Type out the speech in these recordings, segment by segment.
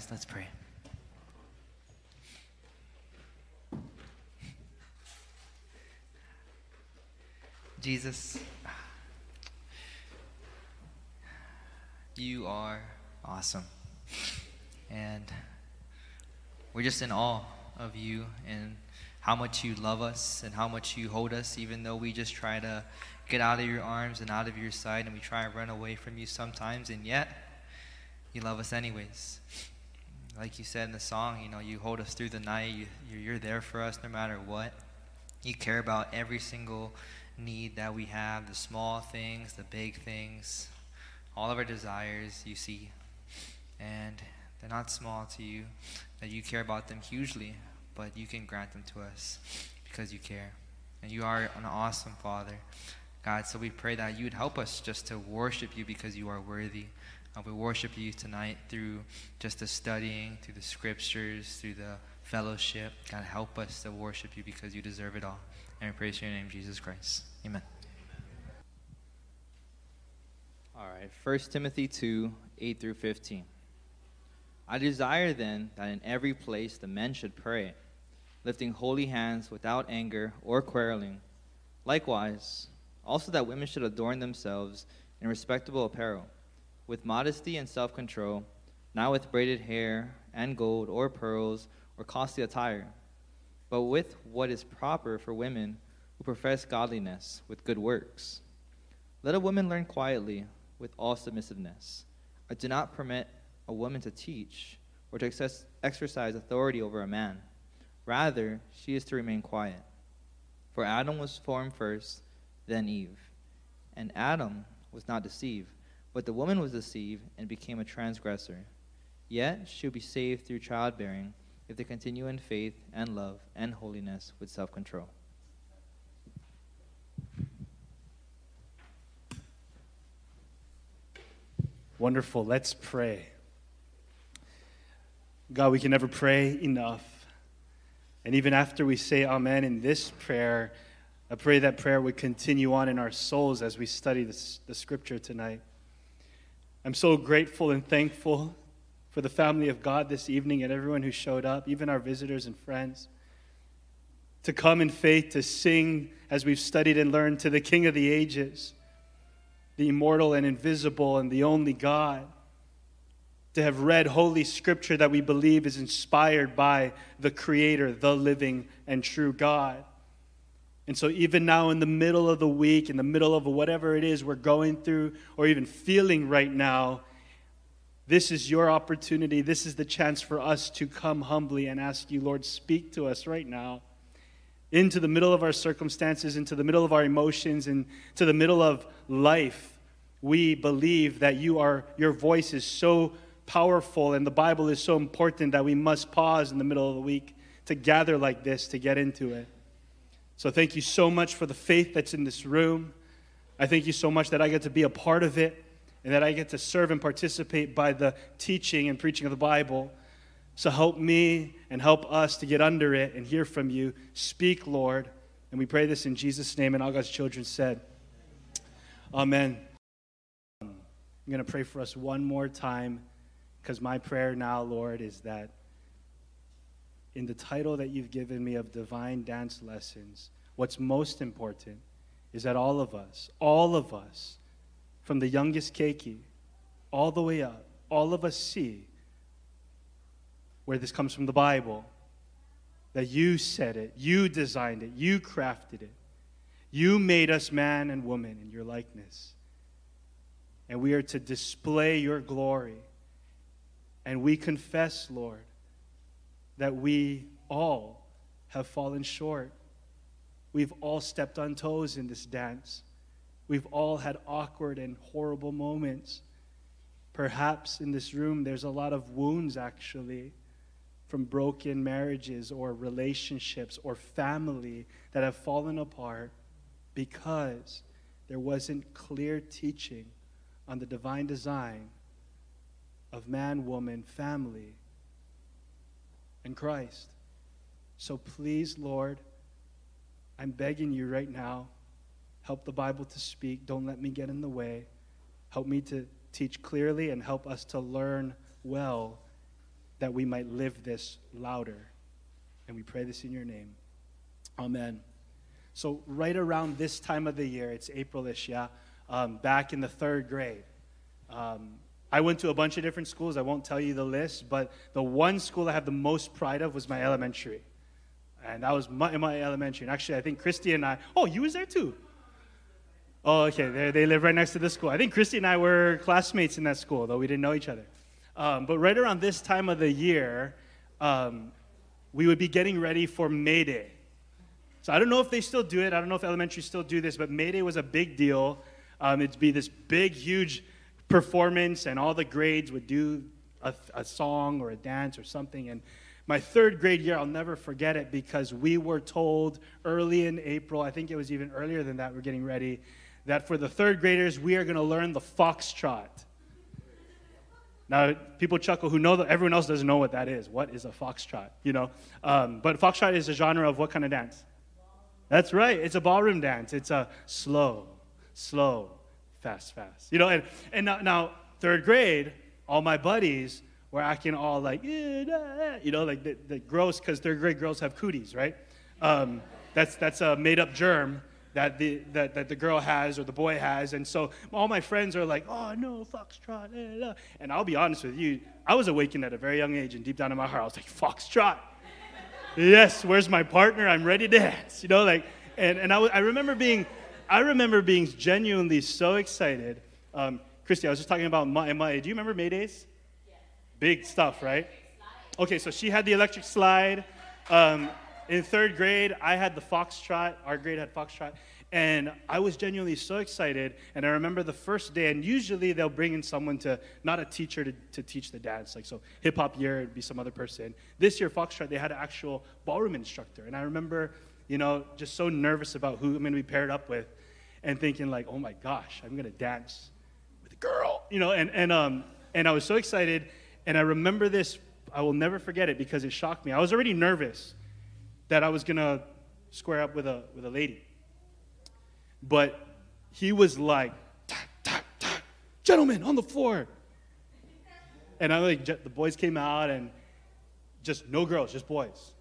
Guys, let's pray. Jesus, you are awesome. And we're just in awe of you and how much you love us and how much you hold us, even though we just try to get out of your arms and out of your sight and we try and run away from you sometimes, and yet you love us anyways. Like you said in the song, you know, you hold us through the night, you, you're there for us no matter what. You care about every single need that we have the small things, the big things, all of our desires you see. And they're not small to you, that you care about them hugely, but you can grant them to us because you care. And you are an awesome Father. God, so we pray that you would help us just to worship you because you are worthy. Uh, we worship you tonight through just the studying, through the scriptures, through the fellowship. God, help us to worship you because you deserve it all. And we praise your name, Jesus Christ. Amen. All right, 1 Timothy 2 8 through 15. I desire then that in every place the men should pray, lifting holy hands without anger or quarreling. Likewise, also that women should adorn themselves in respectable apparel, with modesty and self control, not with braided hair and gold or pearls or costly attire but with what is proper for women who profess godliness with good works. Let a woman learn quietly with all submissiveness. I do not permit a woman to teach or to exercise authority over a man. Rather, she is to remain quiet. For Adam was formed first, then Eve. And Adam was not deceived, but the woman was deceived and became a transgressor. Yet she will be saved through childbearing if they continue in faith and love and holiness with self control. Wonderful. Let's pray. God, we can never pray enough. And even after we say Amen in this prayer, I pray that prayer would continue on in our souls as we study this, the scripture tonight. I'm so grateful and thankful for the family of God this evening and everyone who showed up, even our visitors and friends, to come in faith to sing as we've studied and learned to the King of the ages, the immortal and invisible and the only God. To have read Holy Scripture that we believe is inspired by the Creator, the living and true God. And so, even now, in the middle of the week, in the middle of whatever it is we're going through or even feeling right now, this is your opportunity. This is the chance for us to come humbly and ask you, Lord, speak to us right now. Into the middle of our circumstances, into the middle of our emotions, and to the middle of life, we believe that you are, your voice is so powerful and the Bible is so important that we must pause in the middle of the week to gather like this to get into it. So thank you so much for the faith that's in this room. I thank you so much that I get to be a part of it and that I get to serve and participate by the teaching and preaching of the Bible. So help me and help us to get under it and hear from you. Speak, Lord. And we pray this in Jesus' name, and all God's children said, Amen. I'm going to pray for us one more time because my prayer now, Lord, is that in the title that you've given me of Divine Dance Lessons, what's most important is that all of us, all of us, from the youngest keiki all the way up, all of us see where this comes from the Bible. That you said it, you designed it, you crafted it. You made us man and woman in your likeness. And we are to display your glory. And we confess, Lord, that we all have fallen short. We've all stepped on toes in this dance. We've all had awkward and horrible moments. Perhaps in this room, there's a lot of wounds actually from broken marriages or relationships or family that have fallen apart because there wasn't clear teaching on the divine design of man, woman, family, and Christ. So please, Lord, I'm begging you right now, help the Bible to speak. Don't let me get in the way. Help me to teach clearly and help us to learn well that we might live this louder. And we pray this in your name. Amen. So, right around this time of the year, it's Aprilish, yeah, um, back in the third grade. Um, I went to a bunch of different schools. I won't tell you the list, but the one school I have the most pride of was my elementary. And that was my, my elementary. And actually, I think Christy and I, oh, you was there too. Oh, okay. They, they live right next to the school. I think Christy and I were classmates in that school, though we didn't know each other. Um, but right around this time of the year, um, we would be getting ready for May Day. So I don't know if they still do it. I don't know if elementary still do this, but May Day was a big deal. Um, it'd be this big, huge performance, and all the grades would do a, a song or a dance or something. And my third grade year, I'll never forget it because we were told early in April, I think it was even earlier than that, we're getting ready, that for the third graders, we are going to learn the foxtrot. Now, people chuckle who know that everyone else doesn't know what that is. What is a foxtrot? You know, um, but foxtrot is a genre of what kind of dance? That's right. It's a ballroom dance. It's a slow, slow, fast, fast. You know, and, and now, now third grade, all my buddies were acting all like, you know, like the, the gross, because third grade girls have cooties, right? Um, that's, that's a made up germ that the, that, that the girl has or the boy has. And so all my friends are like, oh, no, foxtrot. And I'll be honest with you, I was awakened at a very young age, and deep down in my heart, I was like, foxtrot. yes, where's my partner? I'm ready to dance. You know, like, and, and I, I remember being, I remember being genuinely so excited. Um, Christy, I was just talking about my, my do you remember Maydays? Yeah. Big stuff, right? Okay, so she had the electric slide. Um, in third grade, I had the foxtrot. Our grade had foxtrot. And I was genuinely so excited. And I remember the first day, and usually they'll bring in someone to, not a teacher to, to teach the dance. Like, so hip hop year, it'd be some other person. This year, Foxtrot, they had an actual ballroom instructor. And I remember, you know, just so nervous about who I'm going to be paired up with and thinking, like, oh my gosh, I'm to dance with a girl, you know, and, and, um, and I was so excited. And I remember this, I will never forget it because it shocked me. I was already nervous that I was to square up with a, with a lady. But he was like, tack, tack, tack, gentlemen on the floor. And I like, the boys came out and just no girls, just boys.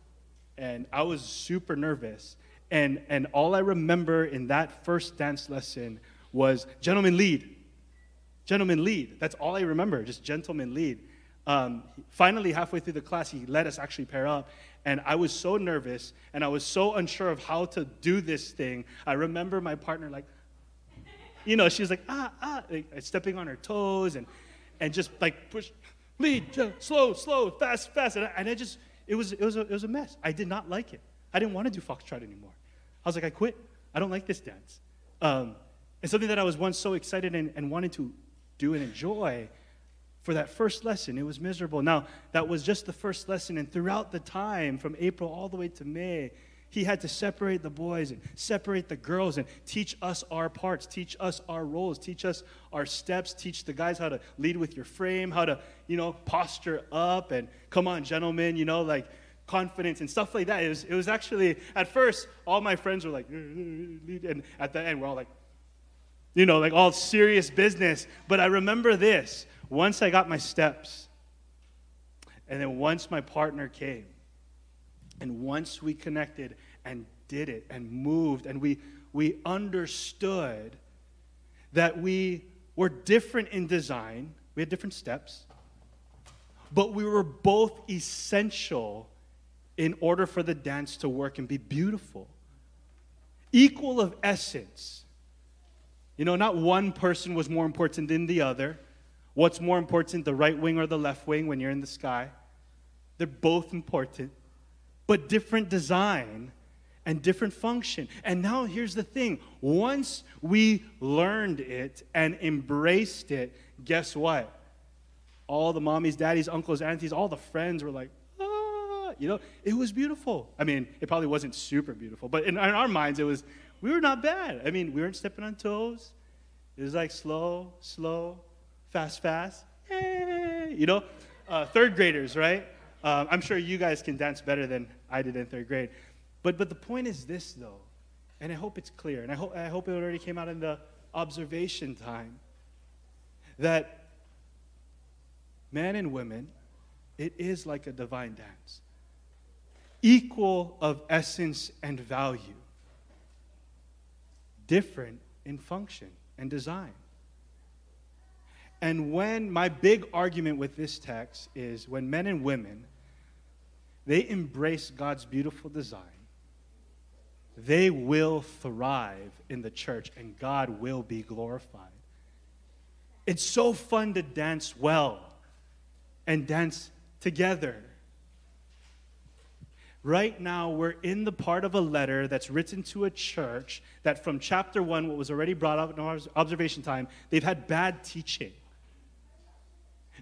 And I was super nervous. And, and all I remember in that first dance lesson was gentlemen lead. Gentlemen lead. That's all I remember, just gentlemen lead. Um, finally, halfway through the class, he let us actually pair up. And I was so nervous and I was so unsure of how to do this thing. I remember my partner, like, you know, she's like, ah, ah, like, stepping on her toes and, and just like push, lead, slow, slow, fast, fast. And I, and I just, it was, it, was a, it was a mess. I did not like it. I didn't want to do foxtrot anymore. I was like, I quit. I don't like this dance. Um, and something that I was once so excited and, and wanted to do and enjoy for that first lesson. It was miserable. Now, that was just the first lesson, and throughout the time, from April all the way to May, he had to separate the boys and separate the girls and teach us our parts, teach us our roles, teach us our steps, teach the guys how to lead with your frame, how to, you know, posture up and come on, gentlemen, you know, like confidence and stuff like that. It was, it was actually, at first, all my friends were like, uh, uh, uh, and at the end, we're all like, you know, like all serious business. But I remember this once I got my steps, and then once my partner came, and once we connected and did it and moved, and we, we understood that we were different in design, we had different steps, but we were both essential in order for the dance to work and be beautiful. Equal of essence. You know, not one person was more important than the other. What's more important, the right wing or the left wing when you're in the sky? They're both important, but different design and different function. And now here's the thing once we learned it and embraced it, guess what? All the mommies, daddies, uncles, aunties, all the friends were like, you know, it was beautiful. I mean, it probably wasn't super beautiful, but in, in our minds, it was, we were not bad. I mean, we weren't stepping on toes. It was like slow, slow, fast, fast. Hey, you know, uh, third graders, right? Uh, I'm sure you guys can dance better than I did in third grade. But, but the point is this, though, and I hope it's clear, and I hope, I hope it already came out in the observation time, that men and women, it is like a divine dance, equal of essence and value, different in function and design. And when my big argument with this text is when men and women they embrace God's beautiful design, they will thrive in the church and God will be glorified. It's so fun to dance well and dance together. Right now, we're in the part of a letter that's written to a church that, from chapter one, what was already brought up in our observation time, they've had bad teaching.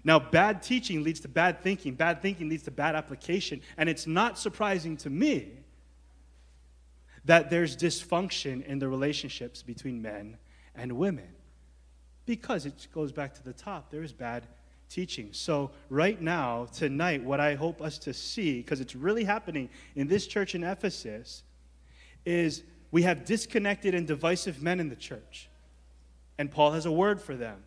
Now, bad teaching leads to bad thinking, bad thinking leads to bad application, and it's not surprising to me that there's dysfunction in the relationships between men and women because it goes back to the top. There is bad teaching. So, right now, tonight, what I hope us to see, because it's really happening in this church in Ephesus, is we have disconnected and divisive men in the church. And Paul has a word for them.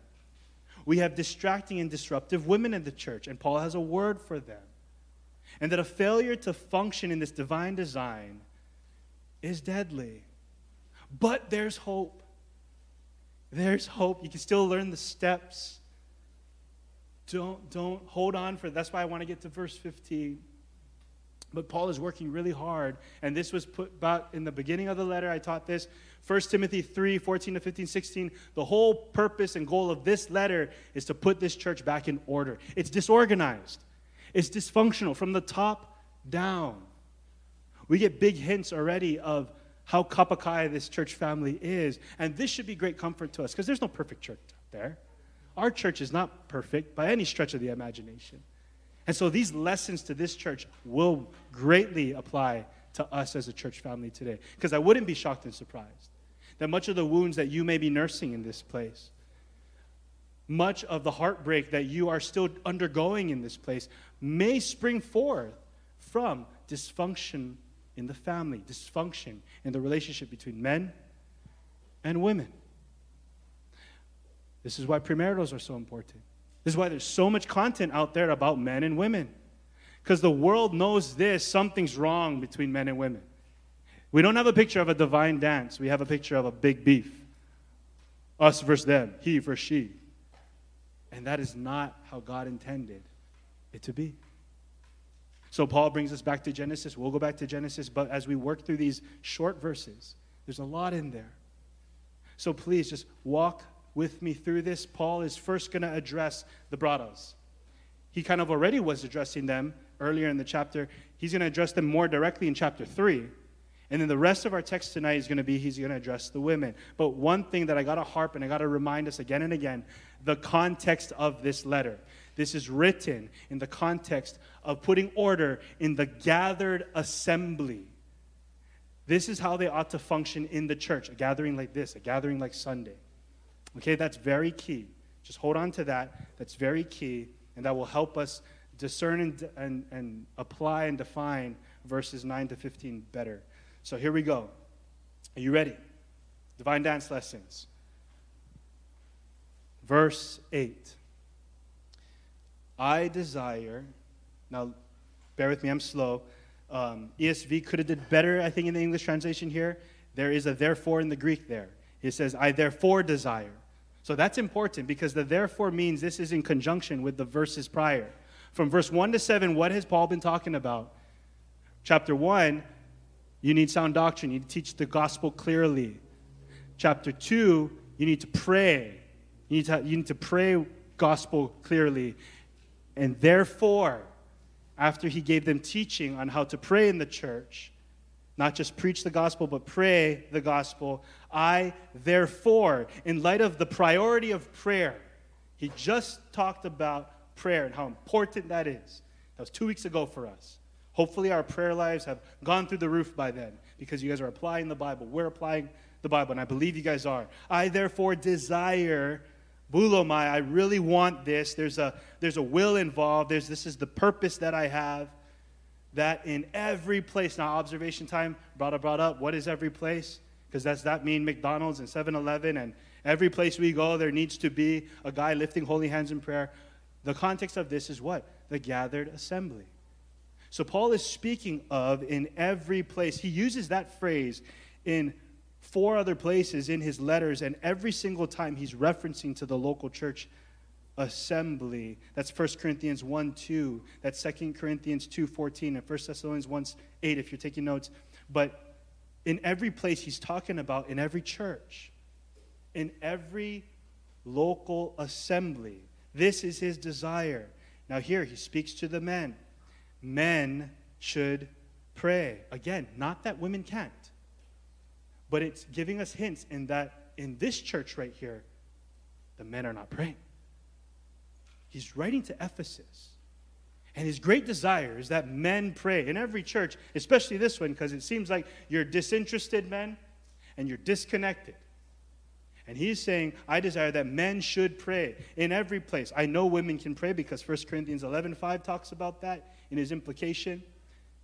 We have distracting and disruptive women in the church, and Paul has a word for them. And that a failure to function in this divine design is deadly. But there's hope. There's hope. You can still learn the steps. Don't, don't hold on for that's why I want to get to verse 15. But Paul is working really hard, and this was put about in the beginning of the letter. I taught this 1 Timothy 3 14 to 15, 16. The whole purpose and goal of this letter is to put this church back in order. It's disorganized, it's dysfunctional from the top down. We get big hints already of how Kapakai this church family is, and this should be great comfort to us because there's no perfect church out there. Our church is not perfect by any stretch of the imagination. And so these lessons to this church will greatly apply to us as a church family today. Because I wouldn't be shocked and surprised that much of the wounds that you may be nursing in this place, much of the heartbreak that you are still undergoing in this place, may spring forth from dysfunction in the family, dysfunction in the relationship between men and women. This is why premaritals are so important. This is why there's so much content out there about men and women. Because the world knows this something's wrong between men and women. We don't have a picture of a divine dance, we have a picture of a big beef. Us versus them, he versus she. And that is not how God intended it to be. So Paul brings us back to Genesis. We'll go back to Genesis, but as we work through these short verses, there's a lot in there. So please just walk with me through this. Paul is first going to address the brothers. He kind of already was addressing them earlier in the chapter. He's going to address them more directly in chapter 3. And then the rest of our text tonight is going to be he's going to address the women. But one thing that I got to harp and I got to remind us again and again the context of this letter. This is written in the context of putting order in the gathered assembly. This is how they ought to function in the church a gathering like this, a gathering like Sunday. Okay, that's very key. Just hold on to that. That's very key, and that will help us discern and, and, and apply and define verses 9 to 15 better. So here we go. Are you ready? Divine dance lessons. Verse 8. I desire, now bear with me, I'm slow. Um, ESV could have did better, I think, in the English translation here. There is a therefore in the Greek there. It says, I therefore desire. So that's important because the therefore means this is in conjunction with the verses prior. From verse 1 to 7, what has Paul been talking about? Chapter 1, you need sound doctrine. You need to teach the gospel clearly. Chapter 2, you need to pray. You need to, you need to pray gospel clearly. And therefore, after he gave them teaching on how to pray in the church, not just preach the gospel, but pray the gospel, I, therefore, in light of the priority of prayer, he just talked about prayer and how important that is. That was two weeks ago for us. Hopefully, our prayer lives have gone through the roof by then because you guys are applying the Bible. We're applying the Bible, and I believe you guys are. I therefore desire, bulomai, I really want this. There's a, there's a will involved. There's, this is the purpose that I have. That in every place, now observation time brought up, brought up, what is every place? Because does that mean McDonald's and 7 Eleven and every place we go, there needs to be a guy lifting holy hands in prayer? The context of this is what? The gathered assembly. So Paul is speaking of in every place. He uses that phrase in four other places in his letters, and every single time he's referencing to the local church assembly. That's 1 Corinthians 1 2. That's 2 Corinthians 2 14 and 1 Thessalonians 1 8 if you're taking notes. But in every place he's talking about, in every church, in every local assembly, this is his desire. Now, here he speaks to the men. Men should pray. Again, not that women can't, but it's giving us hints in that in this church right here, the men are not praying. He's writing to Ephesus. And his great desire is that men pray in every church, especially this one, because it seems like you're disinterested men and you're disconnected. And he's saying, I desire that men should pray in every place. I know women can pray because 1 Corinthians 11 5 talks about that in his implication.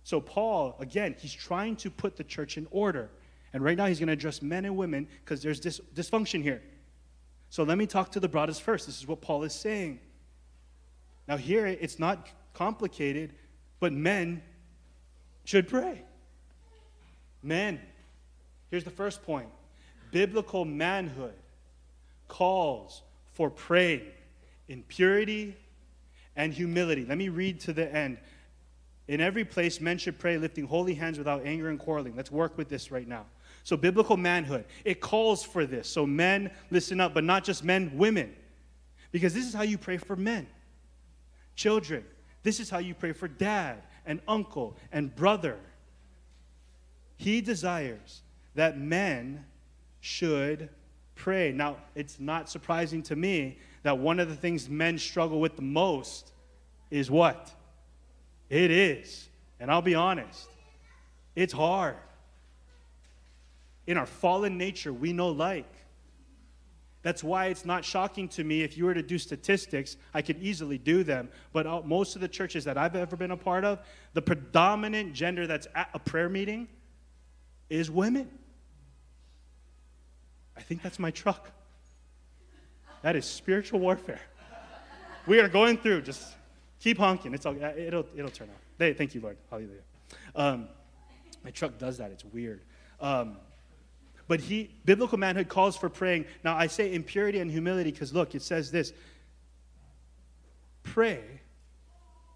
So, Paul, again, he's trying to put the church in order. And right now, he's going to address men and women because there's this dysfunction here. So, let me talk to the broadest first. This is what Paul is saying. Now, here, it's not complicated, but men should pray. Men. Here's the first point biblical manhood calls for praying in purity and humility. Let me read to the end. In every place, men should pray, lifting holy hands without anger and quarreling. Let's work with this right now. So, biblical manhood, it calls for this. So, men, listen up, but not just men, women. Because this is how you pray for men. Children, this is how you pray for dad and uncle and brother. He desires that men should pray. Now, it's not surprising to me that one of the things men struggle with the most is what? It is. And I'll be honest, it's hard. In our fallen nature, we know like. That's why it's not shocking to me if you were to do statistics, I could easily do them. But most of the churches that I've ever been a part of, the predominant gender that's at a prayer meeting is women. I think that's my truck. That is spiritual warfare. We are going through, just Keep honking. It's all, it'll, it'll turn off. Thank you, Lord. Hallelujah. Um, my truck does that. It's weird. Um, but he, biblical manhood calls for praying. Now, I say impurity and humility because look, it says this pray,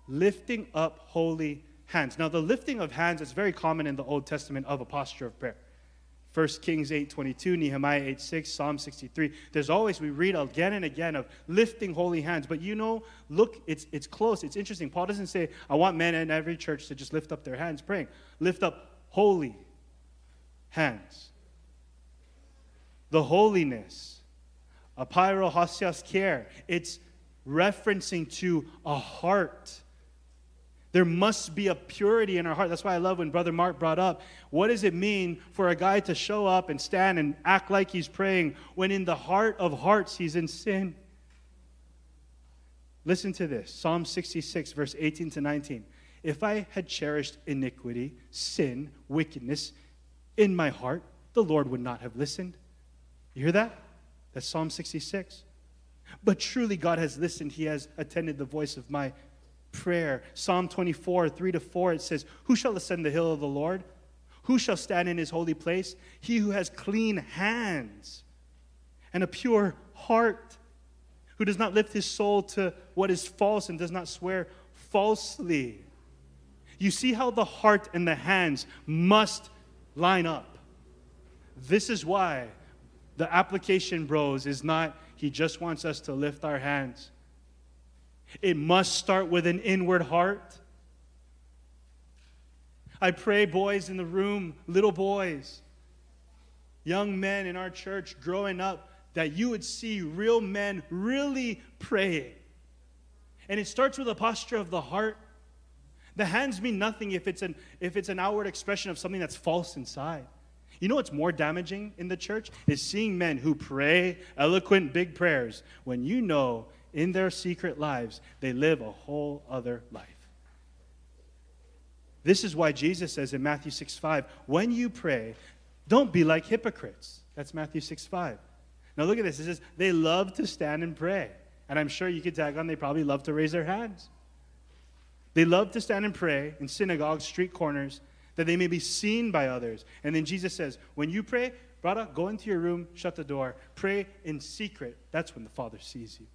lifting up holy hands. Now, the lifting of hands is very common in the Old Testament of a posture of prayer. 1 Kings 8:22, Nehemiah 8:6, Psalm 63. There's always we read again and again of lifting holy hands, but you know, look, it's it's close. It's interesting. Paul doesn't say, "I want men in every church to just lift up their hands praying." Lift up holy hands. The holiness, apyro hosios care. It's referencing to a heart there must be a purity in our heart. That's why I love when Brother Mark brought up what does it mean for a guy to show up and stand and act like he's praying when in the heart of hearts he's in sin? Listen to this Psalm 66, verse 18 to 19. If I had cherished iniquity, sin, wickedness in my heart, the Lord would not have listened. You hear that? That's Psalm 66. But truly, God has listened. He has attended the voice of my prayer. Psalm 24, 3 to 4, it says, Who shall ascend the hill of the Lord? Who shall stand in his holy place? He who has clean hands and a pure heart, who does not lift his soul to what is false and does not swear falsely. You see how the heart and the hands must line up. This is why the application, bros, is not he just wants us to lift our hands. It must start with an inward heart. I pray, boys in the room, little boys, young men in our church growing up, that you would see real men really praying. And it starts with a posture of the heart. The hands mean nothing if it's an, if it's an outward expression of something that's false inside. You know what's more damaging in the church? Is seeing men who pray eloquent big prayers when you know in their secret lives, they live a whole other life. This is why Jesus says in Matthew 6 5, when you pray, Don't be like hypocrites. That's Matthew 6 5. Now look at this. It says, they love to stand and pray. And I'm sure you could tag on, they probably love to raise their hands. They love to stand and pray in synagogues, street corners, that they may be seen by others. And then Jesus says, when you pray, brother, go into your room, shut the door, pray in secret. That's when the Father sees you.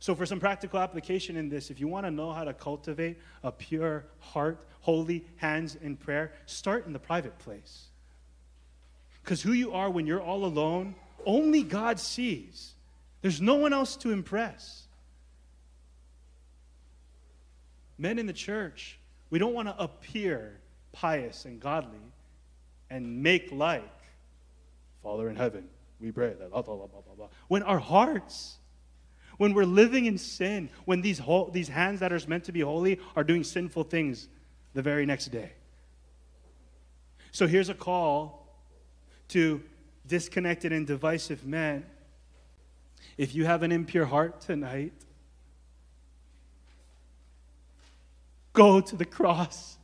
So, for some practical application in this, if you want to know how to cultivate a pure heart, holy hands in prayer, start in the private place. Because who you are when you're all alone, only God sees. There's no one else to impress. Men in the church, we don't want to appear pious and godly and make like Father in heaven, we pray that blah, blah, blah, blah, blah. When our hearts, when we're living in sin, when these, ho- these hands that are meant to be holy are doing sinful things the very next day. So here's a call to disconnected and divisive men. If you have an impure heart tonight, go to the cross.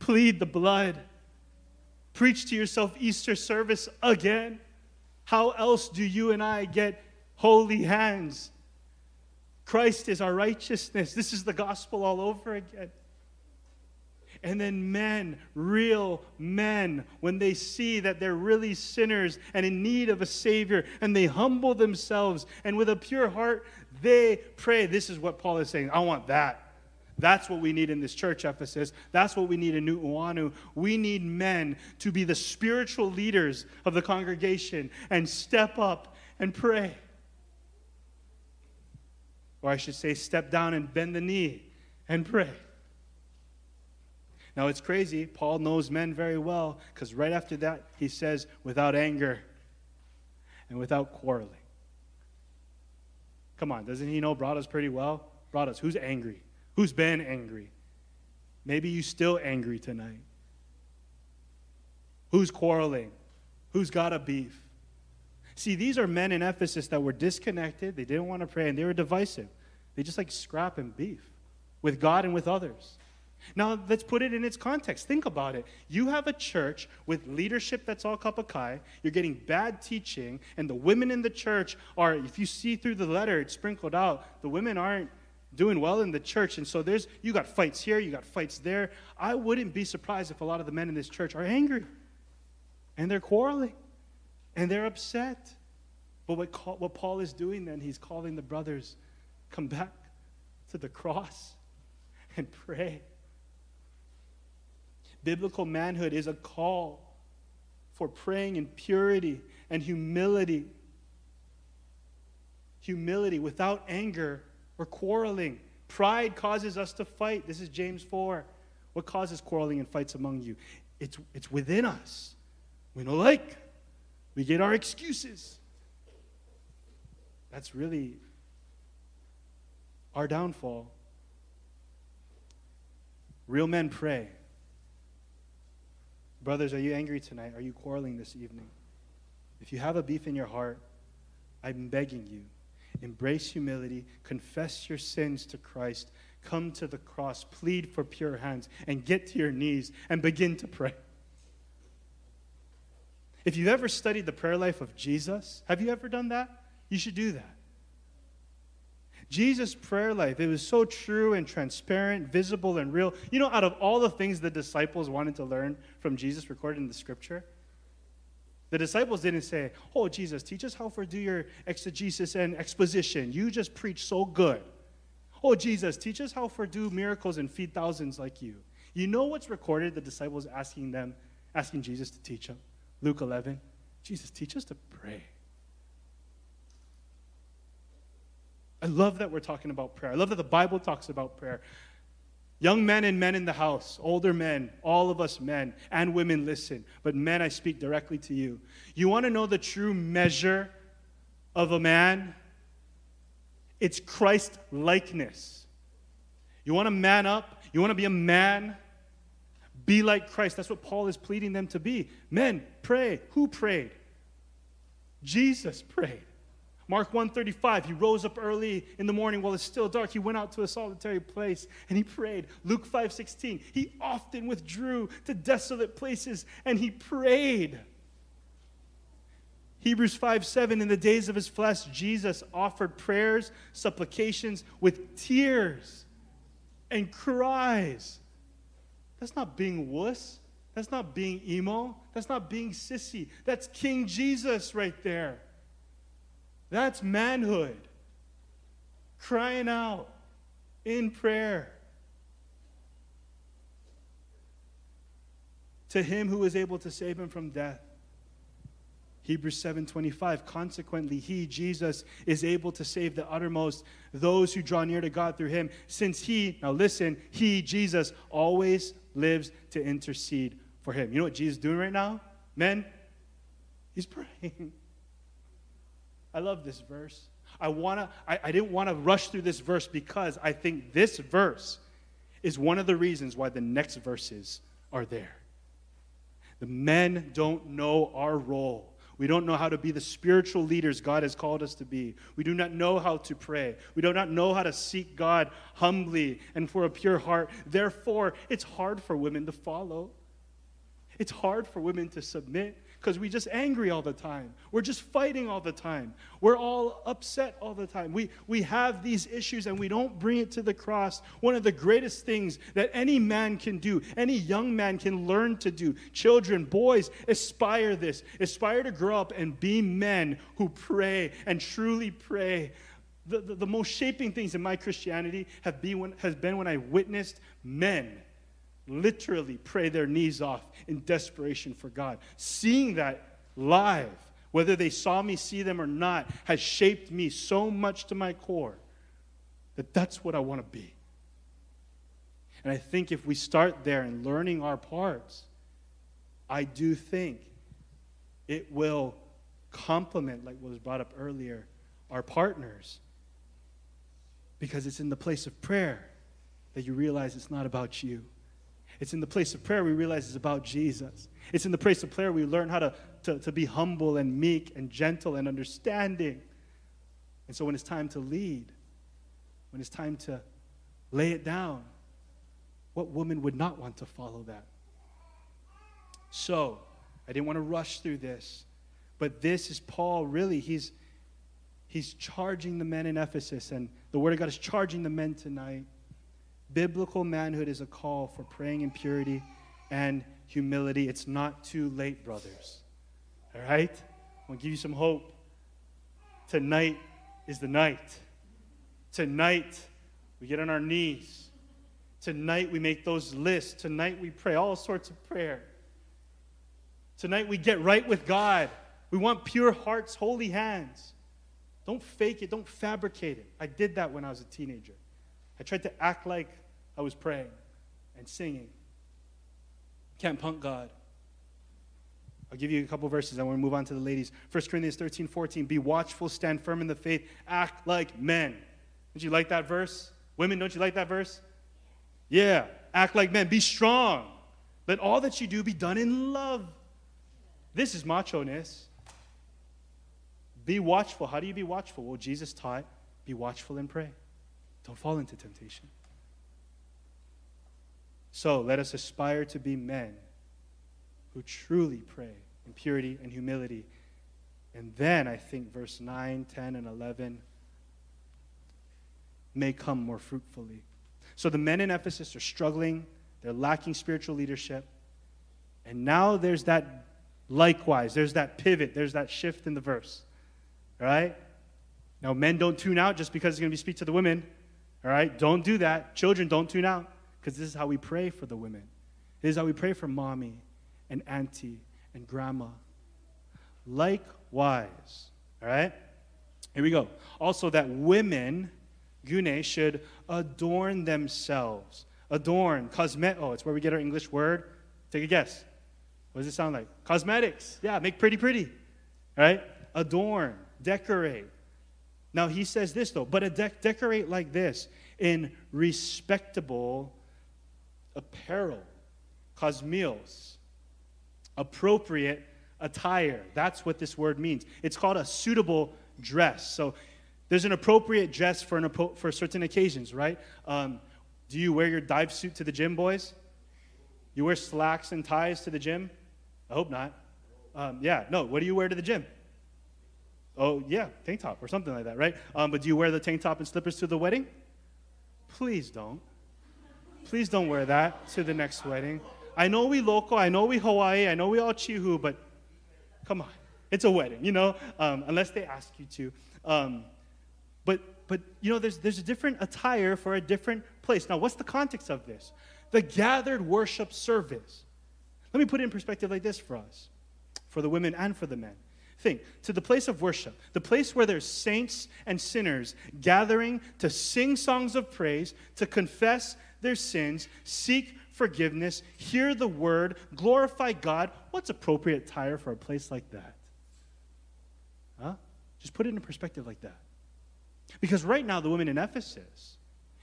Plead the blood. Preach to yourself Easter service again. How else do you and I get holy hands? Christ is our righteousness. This is the gospel all over again. And then men, real men, when they see that they're really sinners and in need of a Savior, and they humble themselves, and with a pure heart, they pray. This is what Paul is saying. I want that. That's what we need in this church, Ephesus. That's what we need in New Nu'uanu. We need men to be the spiritual leaders of the congregation and step up and pray. Or I should say, step down and bend the knee and pray. Now it's crazy. Paul knows men very well because right after that he says, without anger and without quarreling. Come on, doesn't he know Broadus pretty well? Broadus, who's angry? Who's been angry? Maybe you still angry tonight. Who's quarreling? Who's got a beef? See, these are men in Ephesus that were disconnected. They didn't want to pray and they were divisive. They just like scrap and beef with God and with others. Now, let's put it in its context. Think about it. You have a church with leadership that's all kapakai. You're getting bad teaching, and the women in the church are, if you see through the letter, it's sprinkled out. The women aren't doing well in the church. And so there's, you got fights here, you got fights there. I wouldn't be surprised if a lot of the men in this church are angry, and they're quarreling, and they're upset. But what, what Paul is doing then, he's calling the brothers, come back to the cross and pray Biblical manhood is a call for praying in purity and humility. Humility without anger or quarreling. Pride causes us to fight. This is James 4. What causes quarreling and fights among you? It's, it's within us. We don't like. We get our excuses. That's really our downfall. Real men pray. Brothers, are you angry tonight? Are you quarreling this evening? If you have a beef in your heart, I'm begging you. Embrace humility, confess your sins to Christ, come to the cross, plead for pure hands, and get to your knees and begin to pray. If you've ever studied the prayer life of Jesus, have you ever done that? You should do that. Jesus' prayer life, it was so true and transparent, visible and real. You know, out of all the things the disciples wanted to learn from Jesus recorded in the scripture, the disciples didn't say, Oh, Jesus, teach us how to do your exegesis and exposition. You just preach so good. Oh, Jesus, teach us how to do miracles and feed thousands like you. You know what's recorded? The disciples asking them, asking Jesus to teach them. Luke 11, Jesus, teach us to pray. I love that we're talking about prayer. I love that the Bible talks about prayer. Young men and men in the house, older men, all of us men and women listen. But men, I speak directly to you. You want to know the true measure of a man? It's Christ likeness. You want to man up? You want to be a man? Be like Christ. That's what Paul is pleading them to be. Men, pray. Who prayed? Jesus prayed. Mark 135, he rose up early in the morning while it's still dark. He went out to a solitary place and he prayed. Luke 5:16, he often withdrew to desolate places and he prayed. Hebrews 5 7, in the days of his flesh, Jesus offered prayers, supplications with tears and cries. That's not being wuss. That's not being emo. That's not being sissy. That's King Jesus right there. That's manhood. Crying out in prayer. To him who is able to save him from death. Hebrews 7:25 Consequently he Jesus is able to save the uttermost those who draw near to God through him since he now listen he Jesus always lives to intercede for him. You know what Jesus is doing right now? Men, he's praying. I love this verse. I wanna I, I didn't want to rush through this verse because I think this verse is one of the reasons why the next verses are there. The men don't know our role. We don't know how to be the spiritual leaders God has called us to be. We do not know how to pray. We do not know how to seek God humbly and for a pure heart. Therefore, it's hard for women to follow. It's hard for women to submit because we're just angry all the time. We're just fighting all the time. We're all upset all the time. We, we have these issues and we don't bring it to the cross. One of the greatest things that any man can do, any young man can learn to do, children, boys, aspire this. Aspire to grow up and be men who pray and truly pray. The, the, the most shaping things in my Christianity have been when, has been when I witnessed men literally pray their knees off in desperation for God. Seeing that live, whether they saw me see them or not, has shaped me so much to my core that that's what I want to be. And I think if we start there and learning our parts, I do think it will complement, like what was brought up earlier, our partners. Because it's in the place of prayer that you realize it's not about you. It's in the place of prayer we realize it's about Jesus. It's in the place of prayer we learn how to, to, to be humble and meek and gentle and understanding. And so when it's time to lead, when it's time to lay it down, what woman would not want to follow that? So, I didn't want to rush through this, but this is Paul really, he's, he's charging the men in Ephesus, and the Word of God is charging the men tonight Biblical manhood is a call for praying in purity and humility. It's not too late, brothers. All right? To give you some hope. Tonight is the night. Tonight, we get on our knees. Tonight, we make those lists. Tonight, we pray all sorts of prayer. Tonight, we get right with God. We want pure hearts, holy hands. Don't fake it, don't fabricate it. I did that when I was a teenager. I tried to act like I was praying and singing. Can't punk God. I'll give you a couple verses. Want to move on to the ladies. 1 Corinthians 13, 14. Be watchful, stand firm in the faith, act like men. Don't you like that verse? Women, don't you like that verse? Yeah, act like men. Be strong. Let all that you do be done in love. This is macho ness. Be watchful. How do you be watchful? Well, Jesus taught be watchful and pray. Don't fall into temptation. So let us aspire to be men who truly pray in purity and humility. And then I think verse 9, 10, and 11 may come more fruitfully. So the men in Ephesus are struggling, they're lacking spiritual leadership. And now there's that likewise, there's that pivot, there's that shift in the verse. All right? Now, men don't tune out just because it's going to be speak to the women. All right? Don't do that. Children, don't tune out because this is how we pray for the women. This is how we pray for mommy and auntie and grandma. Likewise, all right? Here we go. Also, that women, gune, should adorn themselves. Adorn, cosmet. Oh, it's where we get our English word. Take a guess. What does it sound like? Cosmetics. Yeah, make pretty, pretty. All right? Adorn, decorate. Now, he says this, though, but a de- decorate like this in respectable apparel, kosmios, appropriate attire. That's what this word means. It's called a suitable dress. So there's an appropriate dress for, an, for certain occasions, right? Um, do you wear your dive suit to the gym, boys? You wear slacks and ties to the gym? I hope not. Um, yeah, no. What do you wear to the gym? Oh, yeah, tank top or something like that, right? Um, but do you wear the tank top and slippers to the wedding? Please don't. Please don't wear that to the next wedding. I know we local, I know we Hawaii, I know we all Chihu, but come on. It's a wedding, you know, um, unless they ask you to. Um, but, but, you know, there's, there's a different attire for a different place. Now, what's the context of this? The gathered worship service. Let me put it in perspective like this for us, for the women and for the men. Think to the place of worship, the place where there's saints and sinners gathering to sing songs of praise, to confess their sins, seek forgiveness, hear the word, glorify God. What's appropriate attire for a place like that? Huh? Just put it in perspective like that. Because right now, the women in Ephesus,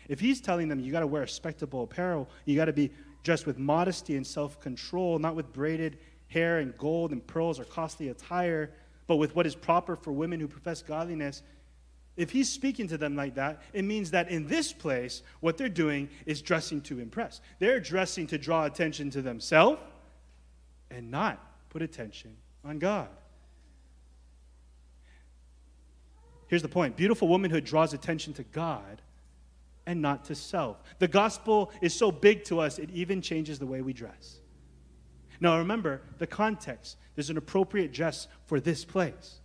if he's telling them you got to wear respectable apparel, you got to be dressed with modesty and self control, not with braided hair and gold and pearls or costly attire, but with what is proper for women who profess godliness, if he's speaking to them like that, it means that in this place, what they're doing is dressing to impress. They're dressing to draw attention to themselves and not put attention on God. Here's the point beautiful womanhood draws attention to God and not to self. The gospel is so big to us, it even changes the way we dress. Now, remember the context. There's an appropriate dress for this place.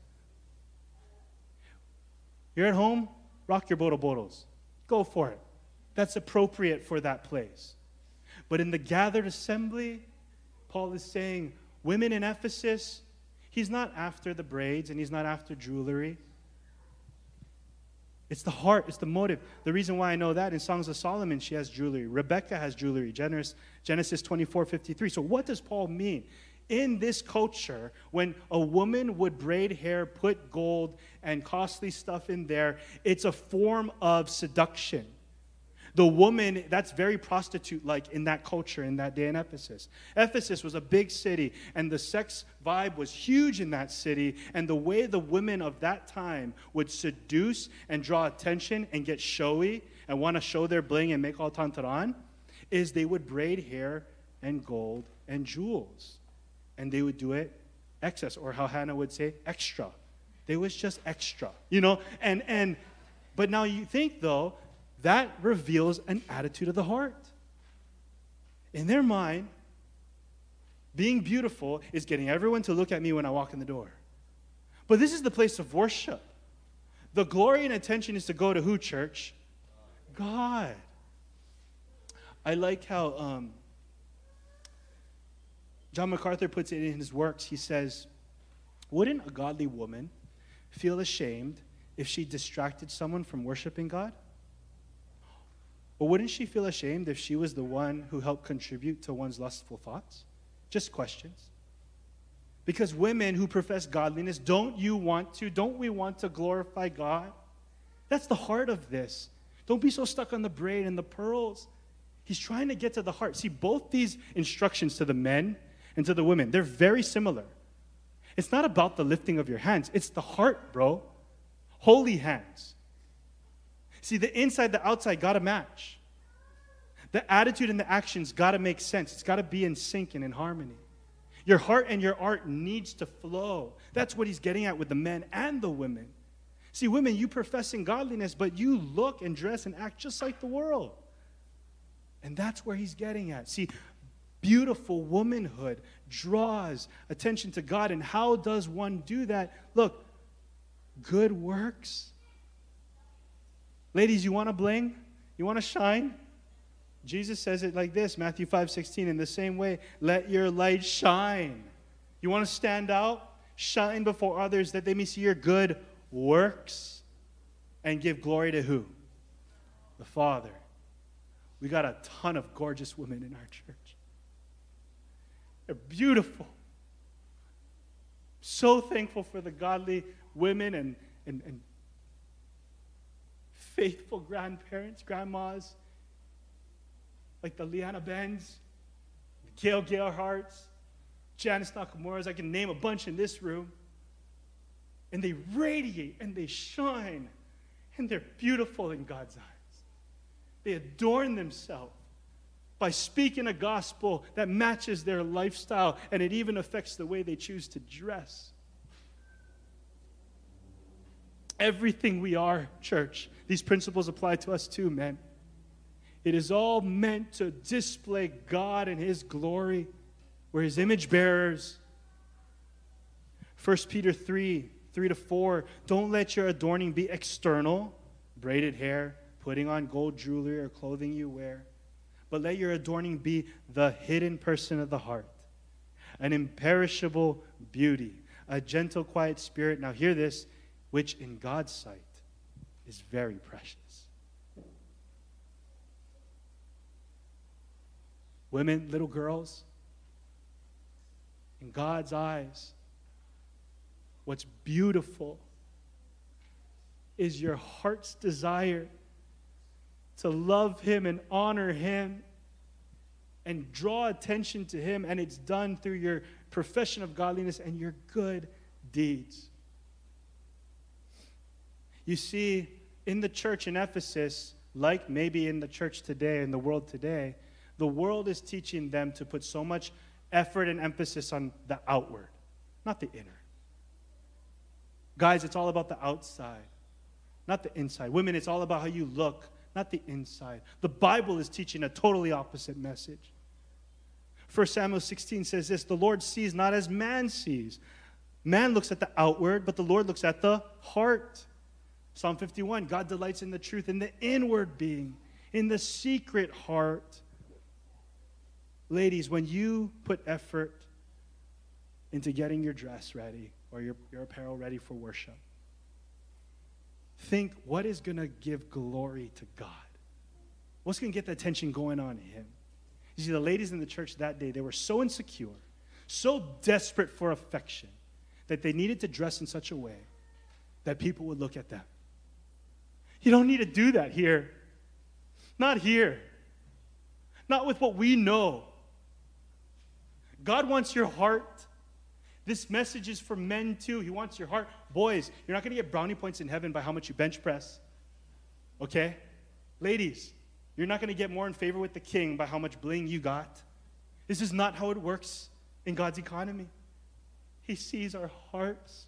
You're at home, rock your bottle bottles. Go for it. That's appropriate for that place. But in the gathered assembly, Paul is saying, women in Ephesus, he's not after the braids and he's not after jewelry. It's the heart, it's the motive. The reason why I know that in Songs of Solomon, she has jewelry. Rebecca has jewelry. Genesis, Genesis 24 53. So, what does Paul mean? In this culture, when a woman would braid hair, put gold and costly stuff in there, it's a form of seduction. The woman, that's very prostitute like in that culture, in that day in Ephesus. Ephesus was a big city, and the sex vibe was huge in that city. And the way the women of that time would seduce and draw attention and get showy and want to show their bling and make all tantaran is they would braid hair and gold and jewels and they would do it excess, or how Hannah would say, extra. They was just extra, you know? And and but now you think though, that reveals an attitude of the heart. In their mind, being beautiful is getting everyone to look at me when I walk in the door. But this is the place of worship. The glory and attention is to go to who, church? God. I like how um, John MacArthur puts it in his works. He says, Wouldn't a godly woman feel ashamed if she distracted someone from worshiping God? Or wouldn't she feel ashamed if she was the one who helped contribute to one's lustful thoughts? Just questions. Because women who profess godliness, don't you want to? Don't we want to glorify God? That's the heart of this. Don't be so stuck on the braid and the pearls. He's trying to get to the heart. See, both these instructions to the men and to the women. They're very similar. It's not about the lifting of your hands, it's the heart, bro. Holy hands. See, the inside, the outside got to match. The attitude and the actions got to make sense. It's got to be in sync and in harmony. Your heart and your art needs to flow. That's what he's getting at with the men and the women. See, women, you professing godliness, but you look and dress and act just like the world. And that's where he's getting at. See, beautiful womanhood draws attention to God. And how does one do that? Look, good works. Ladies, you want to bling? You want to shine? Jesus says it like this Matthew 5 16, in the same way, let your light shine. You want to stand out? Shine before others that they may see your good works and give glory to who? The Father. We got a ton of gorgeous women in our church. They're beautiful. So thankful for the godly women and, and, and faithful grandparents, grandmas, like the Liana Benz, Gail Gail Hearts, Janice Nakamura's. I can name a bunch in this room. and they radiate and they shine and they're beautiful in God's eyes. They adorn themselves by speaking a gospel that matches their lifestyle and it even affects the way they choose to dress. Everything we are, church, these principles apply to us too, men. It is all meant to display God and His glory. We're His image bearers. 1 Peter 3 3 to 4. Don't let your adorning be external, braided hair, putting on gold jewelry or clothing you wear, but let your adorning be the hidden person of the heart, an imperishable beauty, a gentle, quiet spirit. Now, hear this, which in God's sight is very precious. Women, little girls, in God's eyes, what's beautiful is your heart's desire to love Him and honor Him and draw attention to Him, and it's done through your profession of godliness and your good deeds. You see, in the church in Ephesus, like maybe in the church today, in the world today, the world is teaching them to put so much effort and emphasis on the outward, not the inner. Guys, it's all about the outside, not the inside. Women, it's all about how you look, not the inside. The Bible is teaching a totally opposite message. 1 Samuel 16 says this The Lord sees not as man sees. Man looks at the outward, but the Lord looks at the heart. Psalm 51 God delights in the truth in the inward being, in the secret heart. Ladies, when you put effort into getting your dress ready or your, your apparel ready for worship, think what is going to give glory to God? What's going to get the attention going on in Him? You see, the ladies in the church that day, they were so insecure, so desperate for affection, that they needed to dress in such a way that people would look at them. You don't need to do that here. Not here. Not with what we know. God wants your heart. This message is for men too. He wants your heart. Boys, you're not going to get brownie points in heaven by how much you bench press. Okay? Ladies, you're not going to get more in favor with the king by how much bling you got. This is not how it works in God's economy. He sees our hearts.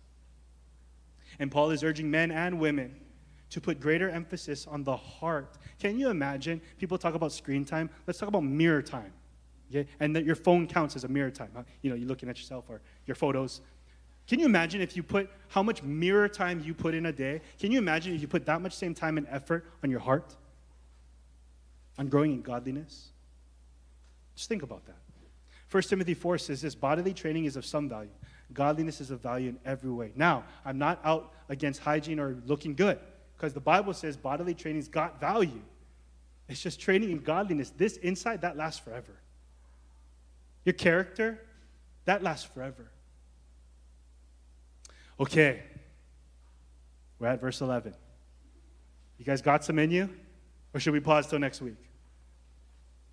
And Paul is urging men and women to put greater emphasis on the heart. Can you imagine? People talk about screen time. Let's talk about mirror time. Okay? And that your phone counts as a mirror time. You know, you're looking at yourself or your photos. Can you imagine if you put how much mirror time you put in a day? Can you imagine if you put that much same time and effort on your heart? On growing in godliness? Just think about that. 1 Timothy 4 says this bodily training is of some value. Godliness is of value in every way. Now, I'm not out against hygiene or looking good because the Bible says bodily training's got value. It's just training in godliness. This insight, that lasts forever. Your character, that lasts forever. Okay, we're at verse 11. You guys got some in you? Or should we pause till next week?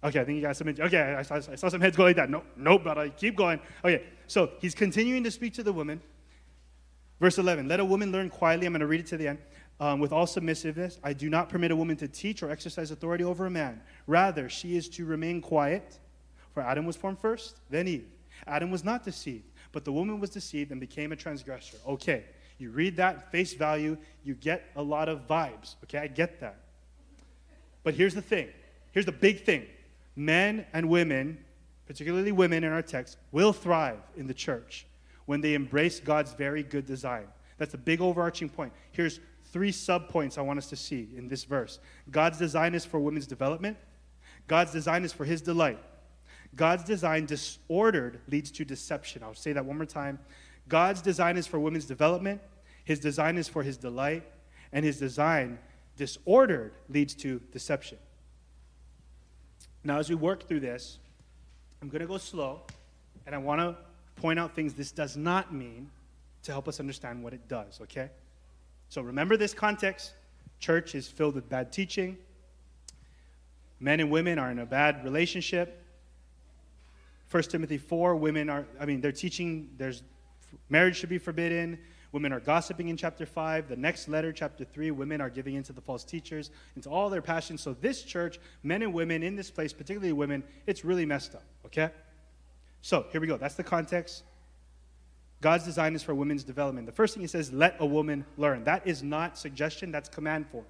Okay, I think you got some in you. Okay, I saw, I saw some heads go like that. No, no, but I keep going. Okay, so he's continuing to speak to the woman. Verse 11 Let a woman learn quietly. I'm going to read it to the end. Um, with all submissiveness, I do not permit a woman to teach or exercise authority over a man. Rather, she is to remain quiet for Adam was formed first, then Eve. Adam was not deceived, but the woman was deceived and became a transgressor. Okay, you read that face value, you get a lot of vibes. Okay, I get that. But here's the thing here's the big thing men and women, particularly women in our text, will thrive in the church when they embrace God's very good design. That's a big overarching point. Here's three sub points I want us to see in this verse God's design is for women's development, God's design is for his delight. God's design disordered leads to deception. I'll say that one more time. God's design is for women's development, His design is for His delight, and His design disordered leads to deception. Now, as we work through this, I'm going to go slow, and I want to point out things this does not mean to help us understand what it does, okay? So remember this context. Church is filled with bad teaching. Men and women are in a bad relationship. 1 Timothy 4, women are, I mean, they're teaching there's marriage should be forbidden. Women are gossiping in chapter 5. The next letter, chapter 3, women are giving into the false teachers, into all their passions. So, this church, men and women in this place, particularly women, it's really messed up, okay? So, here we go. That's the context. God's design is for women's development. The first thing he says, let a woman learn. That is not suggestion, that's command form.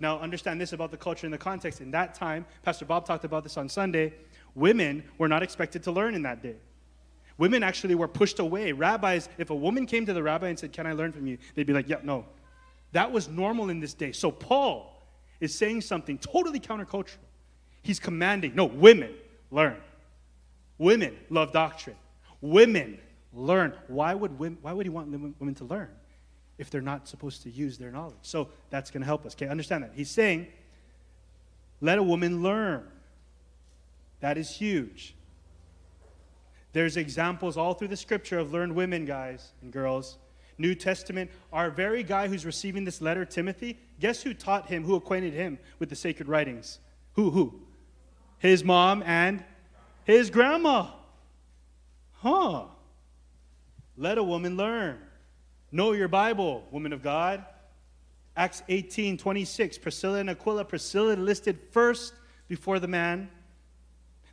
Now, understand this about the culture and the context. In that time, Pastor Bob talked about this on Sunday, women were not expected to learn in that day. Women actually were pushed away. Rabbis, if a woman came to the rabbi and said, Can I learn from you? They'd be like, Yeah, no. That was normal in this day. So Paul is saying something totally countercultural. He's commanding, no, women, learn. Women love doctrine. Women learn. Why would, women, why would he want women to learn if they're not supposed to use their knowledge? So that's going to help us. Okay, understand that. He's saying, let a woman learn. That is huge. There's examples all through the scripture of learned women, guys and girls. New Testament, our very guy who's receiving this letter, Timothy, guess who taught him, who acquainted him with the sacred writings? Who, who? His mom and his grandma. Huh. Let a woman learn. Know your Bible, woman of God. Acts 18 26. Priscilla and Aquila. Priscilla listed first before the man.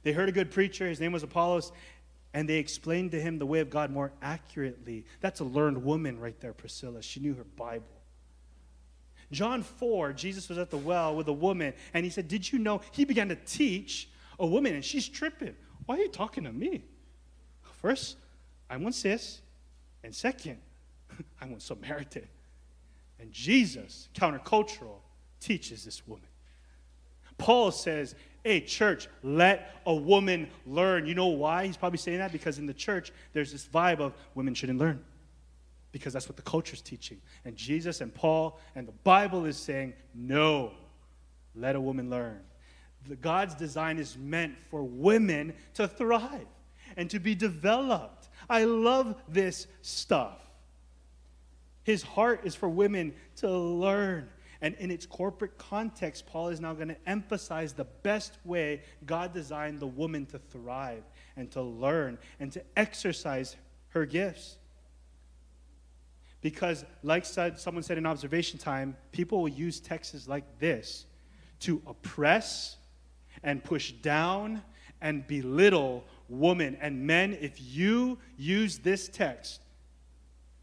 They heard a good preacher. His name was Apollos and they explained to him the way of God more accurately. That's a learned woman right there, Priscilla. She knew her Bible. John 4, Jesus was at the well with a woman, and he said, Did you know? He began to teach a woman, and she's tripping. Why are you talking to me? First, I'm one cis, and second, I'm one Samaritan. And Jesus, countercultural, teaches this woman. Paul says, Hey, church, let a woman learn. You know why he's probably saying that? Because in the church, there's this vibe of women shouldn't learn. Because that's what the culture's teaching. And Jesus and Paul and the Bible is saying, no, let a woman learn. The God's design is meant for women to thrive and to be developed. I love this stuff. His heart is for women to learn and in its corporate context, Paul is now going to emphasize the best way God designed the woman to thrive and to learn and to exercise her gifts. Because, like said, someone said in observation time, people will use texts like this to oppress and push down and belittle women. And men, if you use this text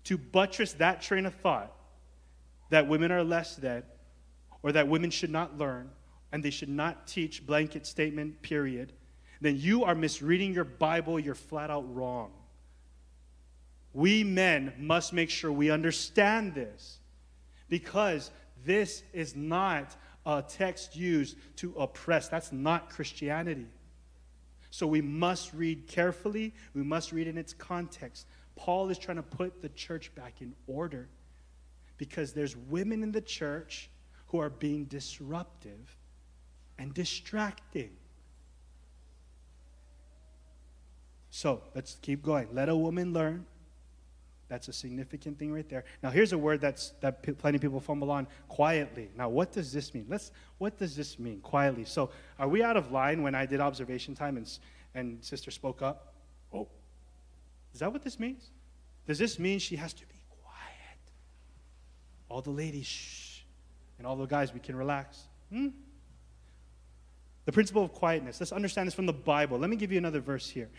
to buttress that train of thought, that women are less than, or that women should not learn, and they should not teach, blanket statement, period, then you are misreading your Bible. You're flat out wrong. We men must make sure we understand this because this is not a text used to oppress. That's not Christianity. So we must read carefully, we must read in its context. Paul is trying to put the church back in order because there's women in the church who are being disruptive and distracting. So let's keep going. Let a woman learn. That's a significant thing right there. Now, here's a word that's, that plenty of people fumble on quietly. Now, what does this mean? Let's, what does this mean, quietly? So, are we out of line when I did observation time and, and sister spoke up? Oh, is that what this means? Does this mean she has to be all the ladies, shh. And all the guys, we can relax. Hmm? The principle of quietness. Let's understand this from the Bible. Let me give you another verse here.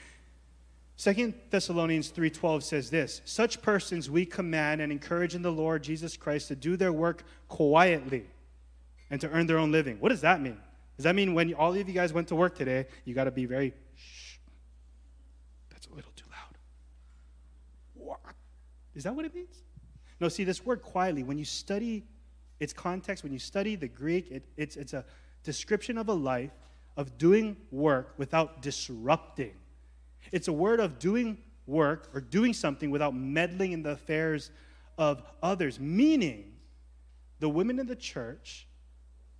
Second Thessalonians 3:12 says this, such persons we command and encourage in the Lord Jesus Christ to do their work quietly and to earn their own living. What does that mean? Does that mean when all of you guys went to work today, you got to be very shh. That's a little too loud. What? Is that what it means? No, see, this word quietly, when you study its context, when you study the Greek, it, it's, it's a description of a life of doing work without disrupting. It's a word of doing work or doing something without meddling in the affairs of others, meaning the women in the church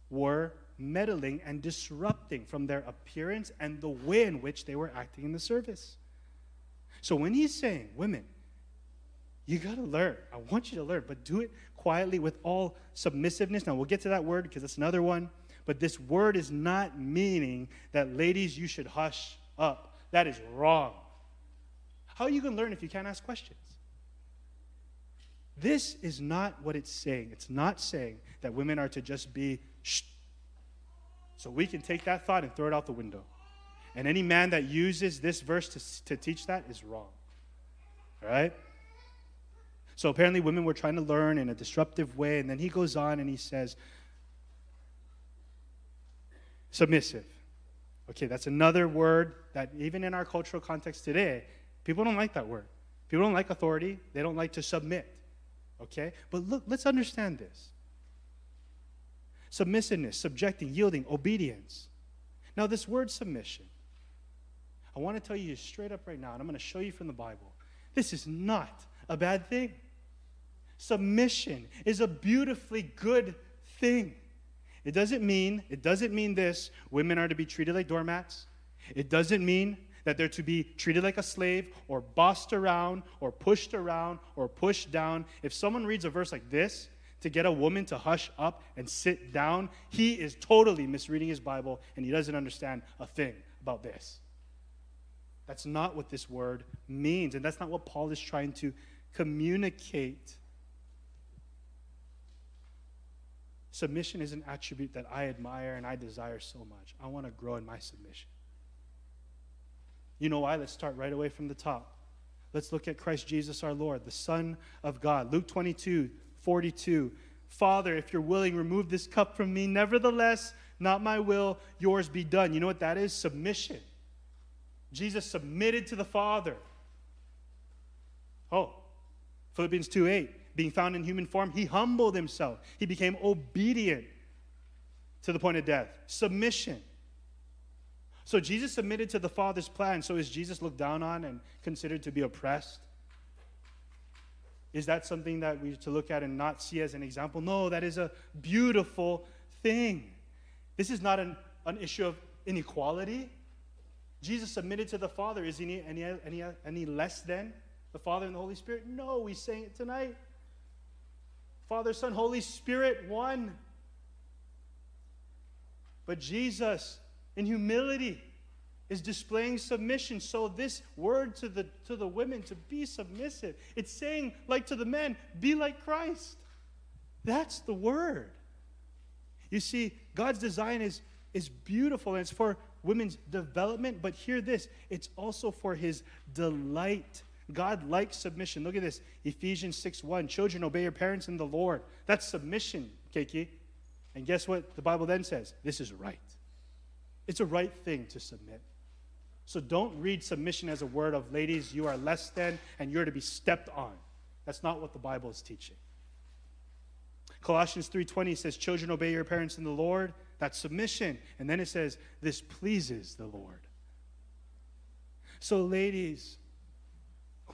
were meddling and disrupting from their appearance and the way in which they were acting in the service. So when he's saying, women, you got to learn. I want you to learn, but do it quietly with all submissiveness. Now, we'll get to that word because that's another one. But this word is not meaning that, ladies, you should hush up. That is wrong. How are you going to learn if you can't ask questions? This is not what it's saying. It's not saying that women are to just be shh. So we can take that thought and throw it out the window. And any man that uses this verse to, to teach that is wrong. All right? So apparently, women were trying to learn in a disruptive way. And then he goes on and he says, submissive. Okay, that's another word that even in our cultural context today, people don't like that word. People don't like authority, they don't like to submit. Okay? But look, let's understand this submissiveness, subjecting, yielding, obedience. Now, this word submission, I want to tell you straight up right now, and I'm going to show you from the Bible. This is not a bad thing. Submission is a beautifully good thing. It doesn't mean, it doesn't mean this, women are to be treated like doormats. It doesn't mean that they're to be treated like a slave or bossed around or pushed around or pushed down. If someone reads a verse like this to get a woman to hush up and sit down, he is totally misreading his Bible and he doesn't understand a thing about this. That's not what this word means, and that's not what Paul is trying to communicate. Submission is an attribute that I admire and I desire so much. I want to grow in my submission. You know why? Let's start right away from the top. Let's look at Christ Jesus our Lord, the Son of God. Luke 22, 42. Father, if you're willing, remove this cup from me. Nevertheless, not my will, yours be done. You know what that is? Submission. Jesus submitted to the Father. Oh, Philippians 2 8. Being found in human form, he humbled himself. He became obedient to the point of death. Submission. So Jesus submitted to the Father's plan. So is Jesus looked down on and considered to be oppressed? Is that something that we to look at and not see as an example? No, that is a beautiful thing. This is not an, an issue of inequality. Jesus submitted to the Father. Is he any, any, any less than the Father and the Holy Spirit? No, we sang it tonight. Father, Son, Holy Spirit, one. But Jesus in humility is displaying submission. So this word to the to the women to be submissive, it's saying like to the men, be like Christ. That's the word. You see, God's design is is beautiful and it's for women's development, but hear this, it's also for his delight. God likes submission. Look at this. Ephesians 6 1. Children, obey your parents in the Lord. That's submission, Keiki. And guess what the Bible then says? This is right. It's a right thing to submit. So don't read submission as a word of ladies, you are less than and you're to be stepped on. That's not what the Bible is teaching. Colossians 3:20 says children obey your parents in the Lord. That's submission. And then it says this pleases the Lord. So ladies,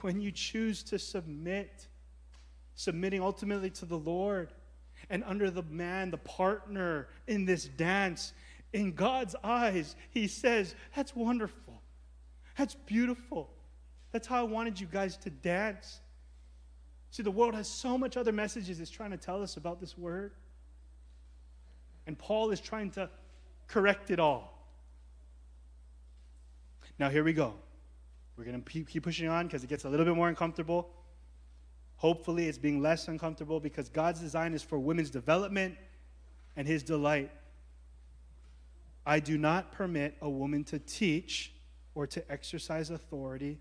when you choose to submit, submitting ultimately to the Lord and under the man, the partner in this dance, in God's eyes, He says, That's wonderful. That's beautiful. That's how I wanted you guys to dance. See, the world has so much other messages it's trying to tell us about this word. And Paul is trying to correct it all. Now, here we go. We're going to keep pushing on because it gets a little bit more uncomfortable. Hopefully, it's being less uncomfortable because God's design is for women's development and His delight. I do not permit a woman to teach or to exercise authority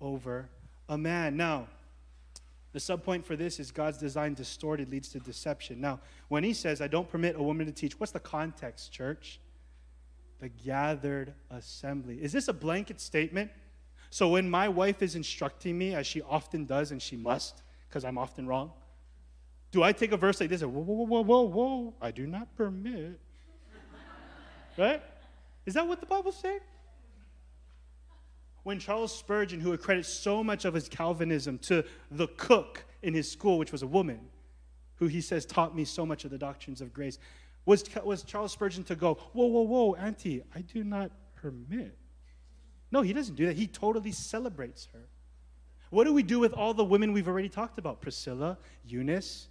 over a man. Now, the subpoint for this is God's design distorted leads to deception. Now, when he says, I don't permit a woman to teach, what's the context, church? The gathered assembly. Is this a blanket statement? So when my wife is instructing me, as she often does and she must, because I'm often wrong, do I take a verse like this and whoa, whoa, whoa, whoa, whoa, I do not permit Right? Is that what the Bible saying? When Charles Spurgeon, who accredits so much of his Calvinism to the cook in his school, which was a woman, who he says taught me so much of the doctrines of grace, was, was Charles Spurgeon to go, whoa, whoa, whoa, Auntie, I do not permit. No, he doesn't do that. He totally celebrates her. What do we do with all the women we've already talked about? Priscilla, Eunice,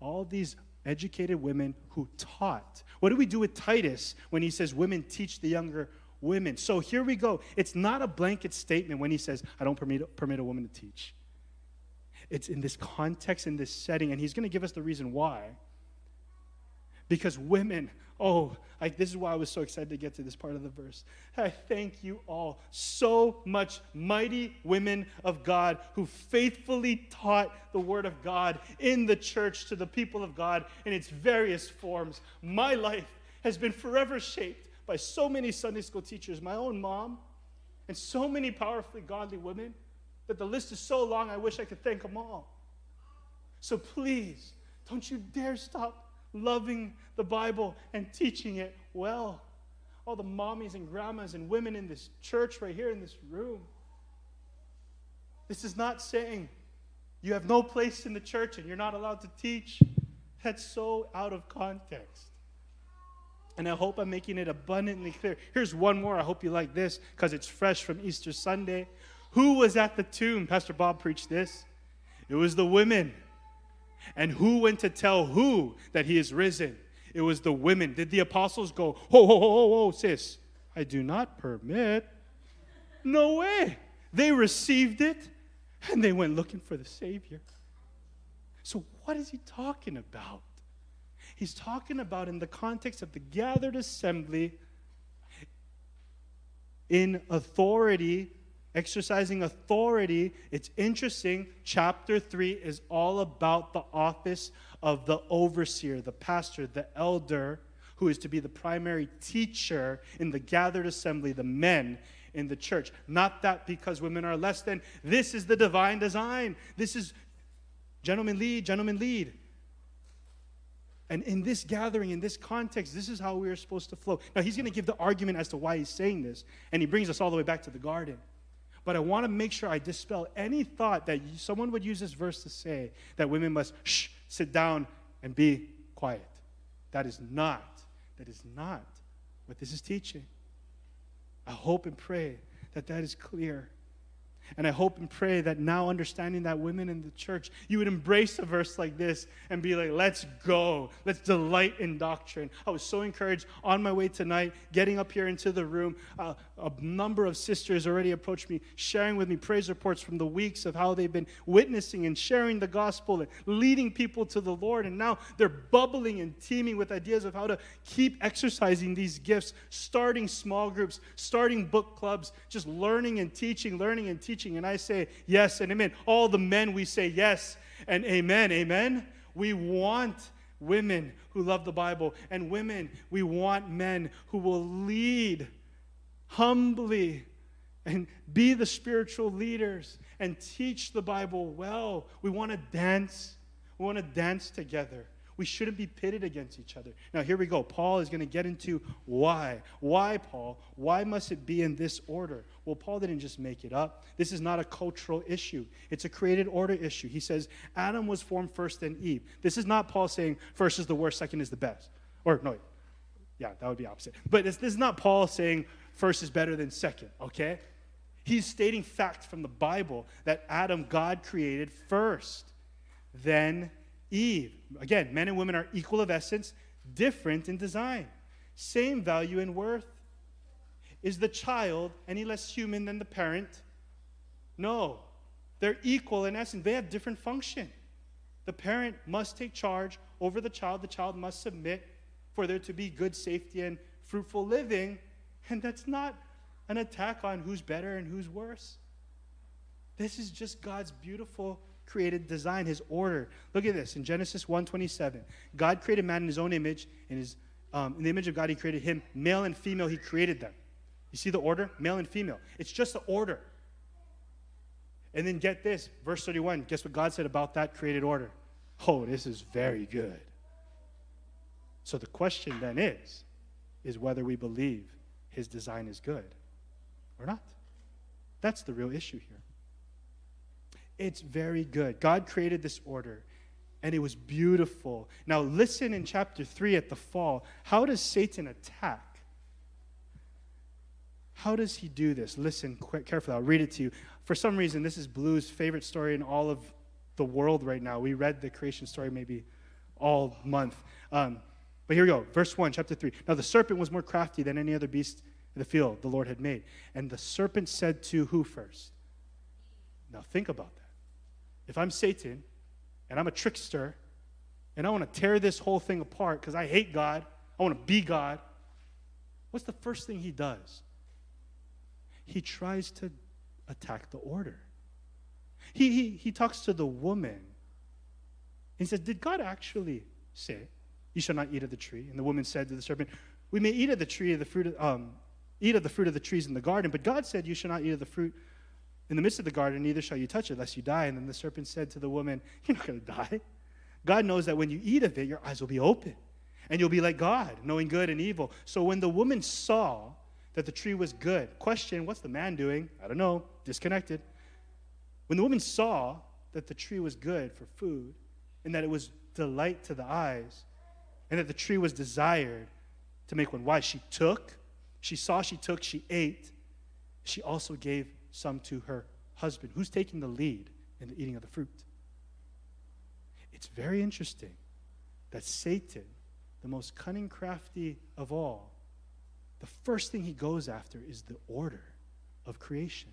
all these educated women who taught. What do we do with Titus when he says women teach the younger women? So here we go. It's not a blanket statement when he says, I don't permit, permit a woman to teach. It's in this context, in this setting, and he's going to give us the reason why. Because women, oh, I, this is why I was so excited to get to this part of the verse. I thank you all so much, mighty women of God who faithfully taught the word of God in the church to the people of God in its various forms. My life has been forever shaped by so many Sunday school teachers, my own mom, and so many powerfully godly women that the list is so long I wish I could thank them all. So please, don't you dare stop loving the Bible and teaching it well. All the mommies and grandmas and women in this church right here in this room. This is not saying you have no place in the church and you're not allowed to teach. That's so out of context. And I hope I'm making it abundantly clear. Here's one more. I hope you like this because it's fresh from Easter Sunday. Who was at the tomb? Pastor Bob preached this. It was the women. And who went to tell who that he is risen? It was the women. Did the apostles go, ho, ho, ho, ho, ho, sis, I do not permit? No way. They received it and they went looking for the Savior. So, what is he talking about? He's talking about in the context of the gathered assembly in authority exercising authority. It's interesting. Chapter 3 is all about the office of the overseer, the pastor, the elder, who is to be the primary teacher in the gathered assembly, the men in the church. Not that because women are less than. This is the divine design. This is gentlemen lead, gentlemen lead. And in this gathering, in this context, this is how we are supposed to flow. Now, he's going to give the argument as to why he's saying this, and he brings us all the way back to the garden. But I want to make sure I dispel any thought that someone would use this verse to say that women must shh, sit down and be quiet. That is not, that is not what this is teaching. I hope and pray that that is clear. And I hope and pray that now, understanding that women in the church, you would embrace a verse like this and be like, let's go. Let's delight in doctrine. I was so encouraged on my way tonight, getting up here into the room. Uh, a number of sisters already approached me, sharing with me praise reports from the weeks of how they've been witnessing and sharing the gospel and leading people to the Lord. And now they're bubbling and teeming with ideas of how to keep exercising these gifts, starting small groups, starting book clubs, just learning and teaching, learning and teaching. And I say yes and amen. All the men, we say yes and amen. Amen. We want women who love the Bible, and women, we want men who will lead humbly and be the spiritual leaders and teach the Bible well. We want to dance. We want to dance together. We shouldn't be pitted against each other. Now, here we go. Paul is going to get into why. Why, Paul? Why must it be in this order? Well, Paul didn't just make it up. This is not a cultural issue, it's a created order issue. He says Adam was formed first, then Eve. This is not Paul saying first is the worst, second is the best. Or, no, yeah, that would be opposite. But this, this is not Paul saying first is better than second, okay? He's stating facts from the Bible that Adam, God created first, then Eve. Again, men and women are equal of essence, different in design, same value and worth. Is the child any less human than the parent? No. They're equal in essence, they have different function. The parent must take charge over the child, the child must submit for there to be good safety and fruitful living. And that's not an attack on who's better and who's worse. This is just God's beautiful created design, his order. Look at this in Genesis 1:27. God created man in his own image, in his um, in the image of God he created him, male and female he created them. You see the order? Male and female. It's just the order. And then get this, verse 31. Guess what God said about that created order? Oh, this is very good. So the question then is is whether we believe his design is good or not. That's the real issue here. It's very good. God created this order and it was beautiful. Now, listen in chapter 3 at the fall. How does Satan attack? How does he do this? Listen quick, carefully. I'll read it to you. For some reason, this is Blue's favorite story in all of the world right now. We read the creation story maybe all month. Um, but here we go. Verse 1, chapter 3. Now the serpent was more crafty than any other beast in the field the Lord had made. And the serpent said to who first? Now think about that. if I'm Satan and I'm a trickster and I want to tear this whole thing apart because I hate God, I want to be God, what's the first thing he does? He tries to attack the order. He, he, he talks to the woman. He says, Did God actually say, You shall not eat of the tree? And the woman said to the serpent, We may eat of the tree of the fruit of, um, eat of the fruit of the trees in the garden, but God said, You shall not eat of the fruit in the midst of the garden, neither shall you touch it, lest you die. And then the serpent said to the woman, You're not going to die. God knows that when you eat of it, your eyes will be open, and you'll be like God, knowing good and evil. So when the woman saw that the tree was good, question, what's the man doing? I don't know, disconnected. When the woman saw that the tree was good for food, and that it was delight to the eyes, and that the tree was desired to make one wise, she took, she saw, she took, she ate, she also gave some to her husband. Who's taking the lead in the eating of the fruit? It's very interesting that Satan, the most cunning, crafty of all, the first thing he goes after is the order of creation.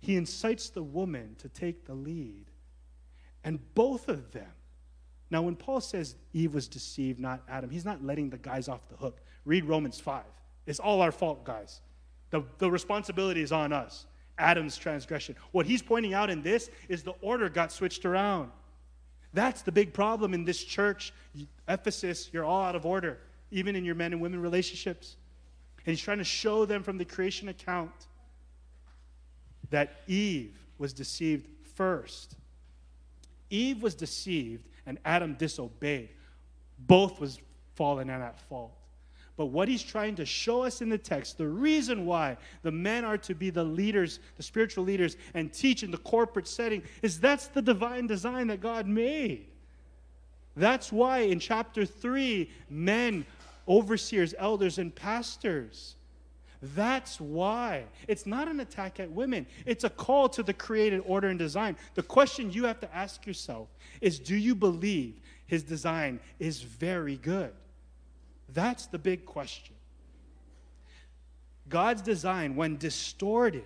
He incites the woman to take the lead. And both of them, now when Paul says Eve was deceived, not Adam, he's not letting the guys off the hook. Read Romans 5. It's all our fault, guys. The, the responsibility is on us. Adam's transgression. What he's pointing out in this is the order got switched around. That's the big problem in this church. Ephesus, you're all out of order, even in your men and women relationships. And he's trying to show them from the creation account that Eve was deceived first. Eve was deceived and Adam disobeyed. Both was fallen and at fault. But what he's trying to show us in the text, the reason why the men are to be the leaders, the spiritual leaders, and teach in the corporate setting, is that's the divine design that God made. That's why in chapter 3, men, overseers, elders, and pastors. That's why. It's not an attack at women, it's a call to the created order and design. The question you have to ask yourself is do you believe his design is very good? That's the big question. God's design, when distorted,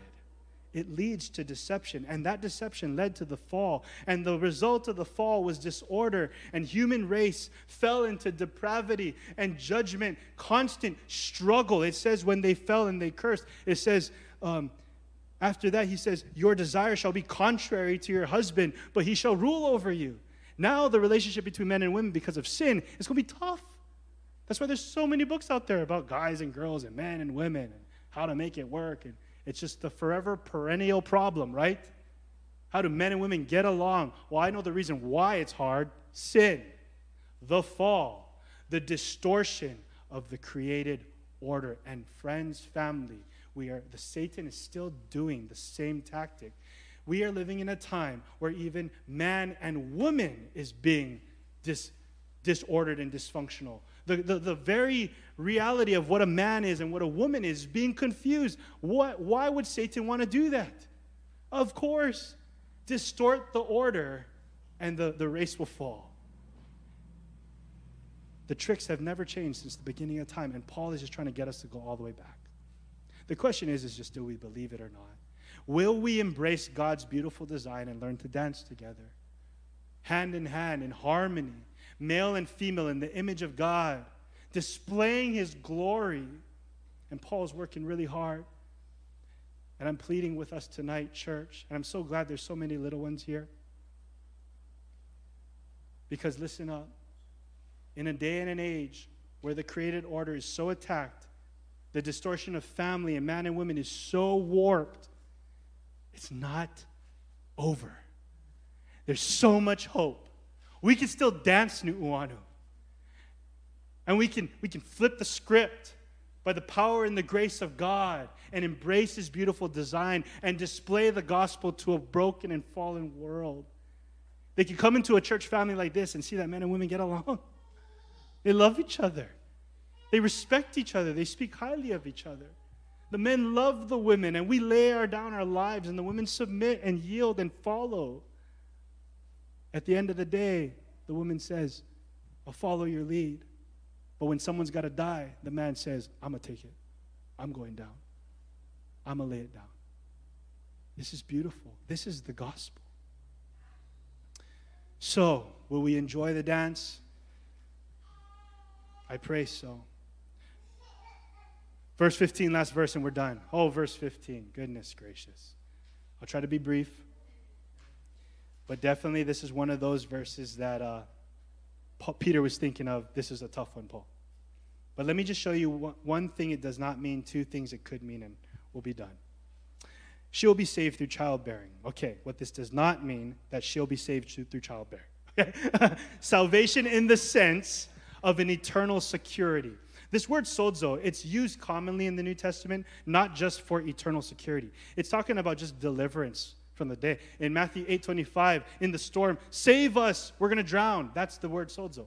it leads to deception. And that deception led to the fall. And the result of the fall was disorder. And human race fell into depravity and judgment, constant struggle. It says when they fell and they cursed, it says, um, after that, he says, Your desire shall be contrary to your husband, but he shall rule over you. Now, the relationship between men and women because of sin is going to be tough. That's why there's so many books out there about guys and girls and men and women and how to make it work. And it's just the forever perennial problem, right? How do men and women get along? Well, I know the reason why it's hard sin, the fall, the distortion of the created order. And friends, family, we are the Satan is still doing the same tactic. We are living in a time where even man and woman is being dis, disordered and dysfunctional. The, the, the very reality of what a man is and what a woman is being confused. What, why would Satan want to do that? Of course, distort the order and the, the race will fall. The tricks have never changed since the beginning of time, and Paul is just trying to get us to go all the way back. The question is, is just do we believe it or not? Will we embrace God's beautiful design and learn to dance together? Hand in hand, in harmony, male and female in the image of God, displaying his glory. And Paul's working really hard. And I'm pleading with us tonight, church. And I'm so glad there's so many little ones here. Because listen up. In a day and an age where the created order is so attacked, the distortion of family and man and women is so warped, it's not over. There's so much hope we can still dance Nu'uanu. And we can, we can flip the script by the power and the grace of God and embrace His beautiful design and display the gospel to a broken and fallen world. They can come into a church family like this and see that men and women get along. They love each other, they respect each other, they speak highly of each other. The men love the women, and we lay our, down our lives, and the women submit and yield and follow. At the end of the day, the woman says, I'll follow your lead. But when someone's got to die, the man says, I'm going to take it. I'm going down. I'm going to lay it down. This is beautiful. This is the gospel. So, will we enjoy the dance? I pray so. Verse 15, last verse, and we're done. Oh, verse 15. Goodness gracious. I'll try to be brief. But definitely, this is one of those verses that uh, Peter was thinking of. This is a tough one, Paul. But let me just show you one, thing it does not mean, two things it could mean, and we'll be done. She'll be saved through childbearing. Okay, what this does not mean that she'll be saved through childbearing. Salvation in the sense of an eternal security. This word sozo, it's used commonly in the New Testament, not just for eternal security. It's talking about just deliverance from the day. In Matthew 8:25, in the storm, save us, we're going to drown. That's the word sozo.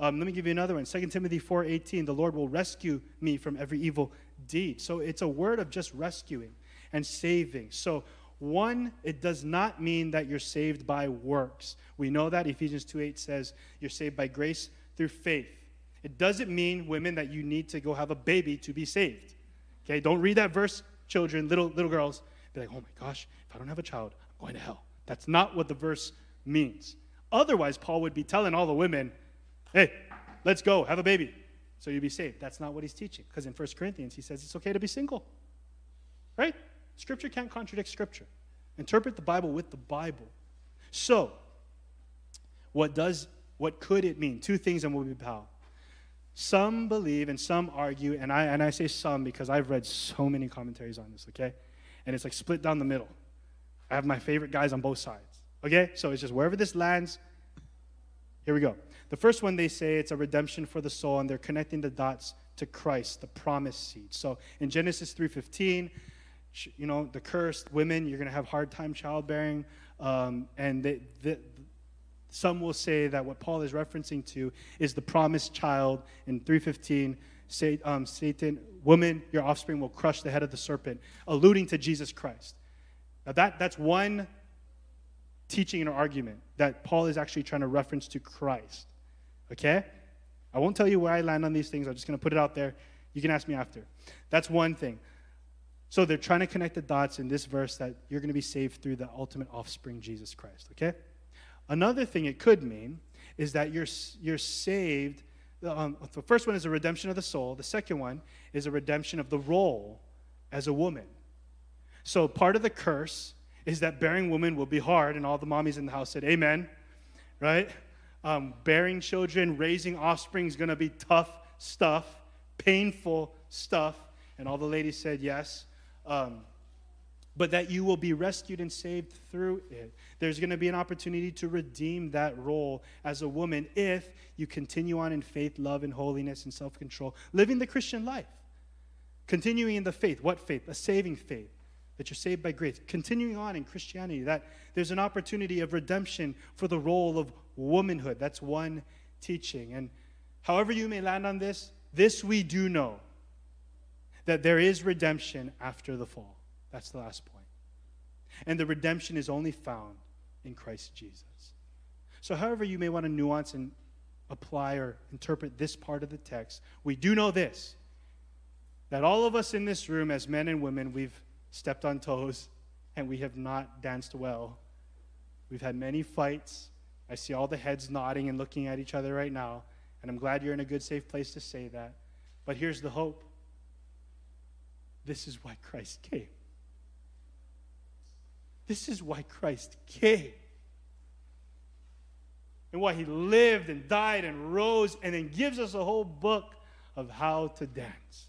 Um, let me give you another one. 2 Timothy 4:18, the Lord will rescue me from every evil deed. So it's a word of just rescuing and saving. So one, it does not mean that you're saved by works. We know that Ephesians 2 8 says you're saved by grace through faith. It doesn't mean, women, that you need to go have a baby to be saved. Okay, don't read that verse, children, little little girls. Be like, oh my gosh, if I don't have a child, I'm going to hell. That's not what the verse means. Otherwise, Paul would be telling all the women, hey, let's go, have a baby, so you'll be saved. That's not what he's teaching. Because in 1 Corinthians, he says it's okay to be single. Right? Scripture can't contradict Scripture. Interpret the Bible with the Bible. So, what does what could it mean? Two things and we'll be pow. Some believe and some argue, and I and I say some because I've read so many commentaries on this, okay? And it's like split down the middle. I have my favorite guys on both sides. Okay? So it's just wherever this lands, here we go. The first one they say it's a redemption for the soul, and they're connecting the dots to Christ, the promised seed. So in Genesis 3:15, you know, the cursed women, you're going to have hard time childbearing. Um, and they, the, some will say that what Paul is referencing to is the promised child in 315. Say, um, Satan, woman, your offspring will crush the head of the serpent, alluding to Jesus Christ. Now, that, that's one teaching and argument that Paul is actually trying to reference to Christ. Okay? I won't tell you where I land on these things. I'm just going to put it out there. You can ask me after. That's one thing. So they're trying to connect the dots in this verse that you're going to be saved through the ultimate offspring, Jesus Christ, okay? Another thing it could mean is that you're, you're saved. Um, the first one is a redemption of the soul, the second one is a redemption of the role as a woman. So part of the curse is that bearing woman will be hard, and all the mommies in the house said, Amen, right? Um, bearing children, raising offspring is going to be tough stuff, painful stuff. And all the ladies said yes um, but that you will be rescued and saved through it. There's going to be an opportunity to redeem that role as a woman if you continue on in faith, love, and holiness and self control, living the Christian life. Continuing in the faith. What faith? A saving faith. That you're saved by grace. Continuing on in Christianity, that there's an opportunity of redemption for the role of womanhood. That's one teaching. And however you may land on this, this we do know that there is redemption after the fall. That's the last point. And the redemption is only found in Christ Jesus. So, however, you may want to nuance and apply or interpret this part of the text, we do know this that all of us in this room, as men and women, we've stepped on toes and we have not danced well. We've had many fights. I see all the heads nodding and looking at each other right now, and I'm glad you're in a good, safe place to say that. But here's the hope this is why Christ came. This is why Christ came. And why he lived and died and rose and then gives us a whole book of how to dance,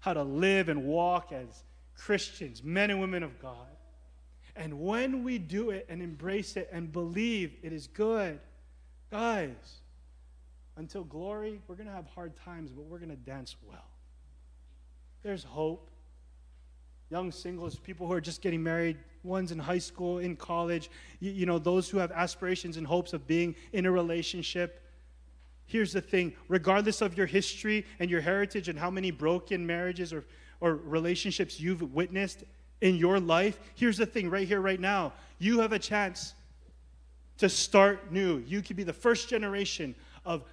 how to live and walk as Christians, men and women of God. And when we do it and embrace it and believe it is good, guys, until glory, we're going to have hard times, but we're going to dance well. There's hope young singles, people who are just getting married, ones in high school, in college, you, you, know, those who have aspirations and hopes of being in a relationship. Here's the thing regardless of your history and your heritage and how many broken marriages or, or relationships you've witnessed in your life, here's the thing right here, right now. You have a chance to start new. You could be the first generation of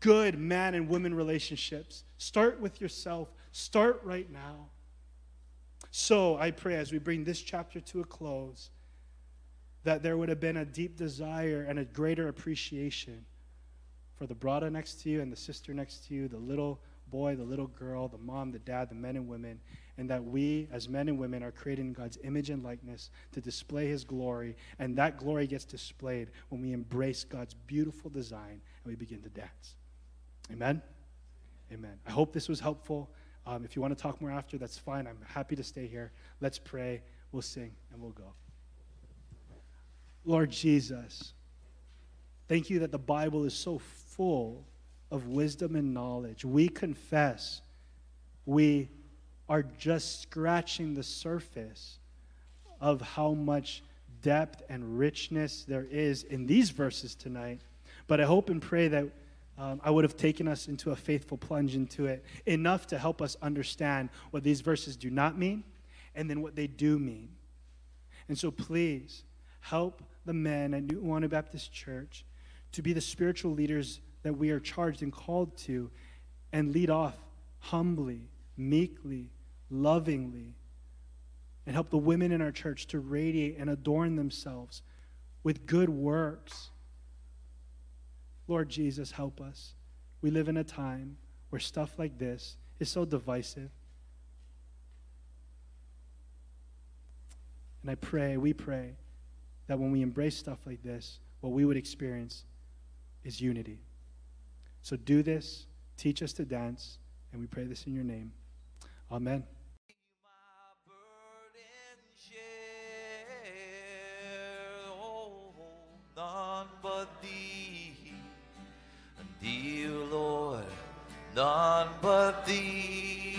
good man and woman relationships. Start with yourself, start right now. So I pray as we bring this chapter to a close that there would have been a deep desire and a greater appreciation for the brother next to you and the sister next to you, the little boy, the little girl, the mom, the dad, the men and women, and that we, as men and women, are created in God's image and likeness to display His glory. And that glory gets displayed when we embrace God's beautiful design and we begin to dance. Amen? Amen. I hope this was helpful. Um, if you want to talk more after, that's fine. I'm happy to stay here. Let's pray, we'll sing, and we'll go. Lord Jesus, thank you that the Bible is so full of wisdom and knowledge. We confess we are just scratching the surface of how much depth and richness there is in these verses tonight. But I hope and pray that um, I would have taken us into a faithful plunge into it, enough to help us understand what these verses do not mean and then what they do mean. And so please help the men at New Nu'uanu Baptist Church to be the spiritual leaders that we are charged and called to and lead off humbly, meekly, lovingly, and help the women in our church to radiate and adorn themselves with good works Lord Jesus, help us. We live in a time where stuff like this is so divisive. And I pray, we pray, that when we embrace stuff like this, what we would experience is unity. So do this, teach us to dance, and we pray this in your name. Amen. none but thee dear Lord, none but thee.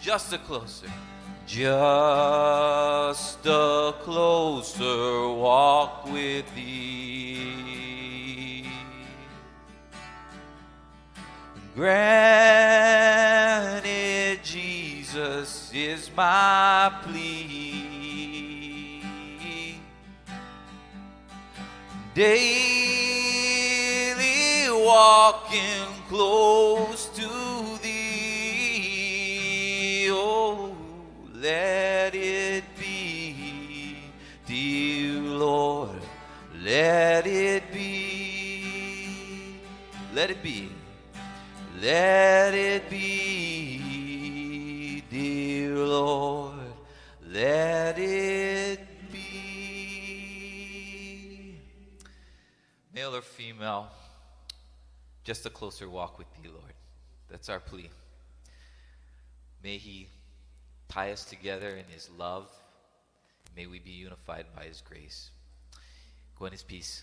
Just a closer, just a closer walk with thee. Granted, Jesus is my plea. Daily walking close to thee. Oh, let it be, dear Lord, let it be. Let it be. Let it be, dear Lord, let it be. male or female, just a closer walk with thee, Lord. That's our plea. May he tie us together in his love. May we be unified by his grace. Go in his peace.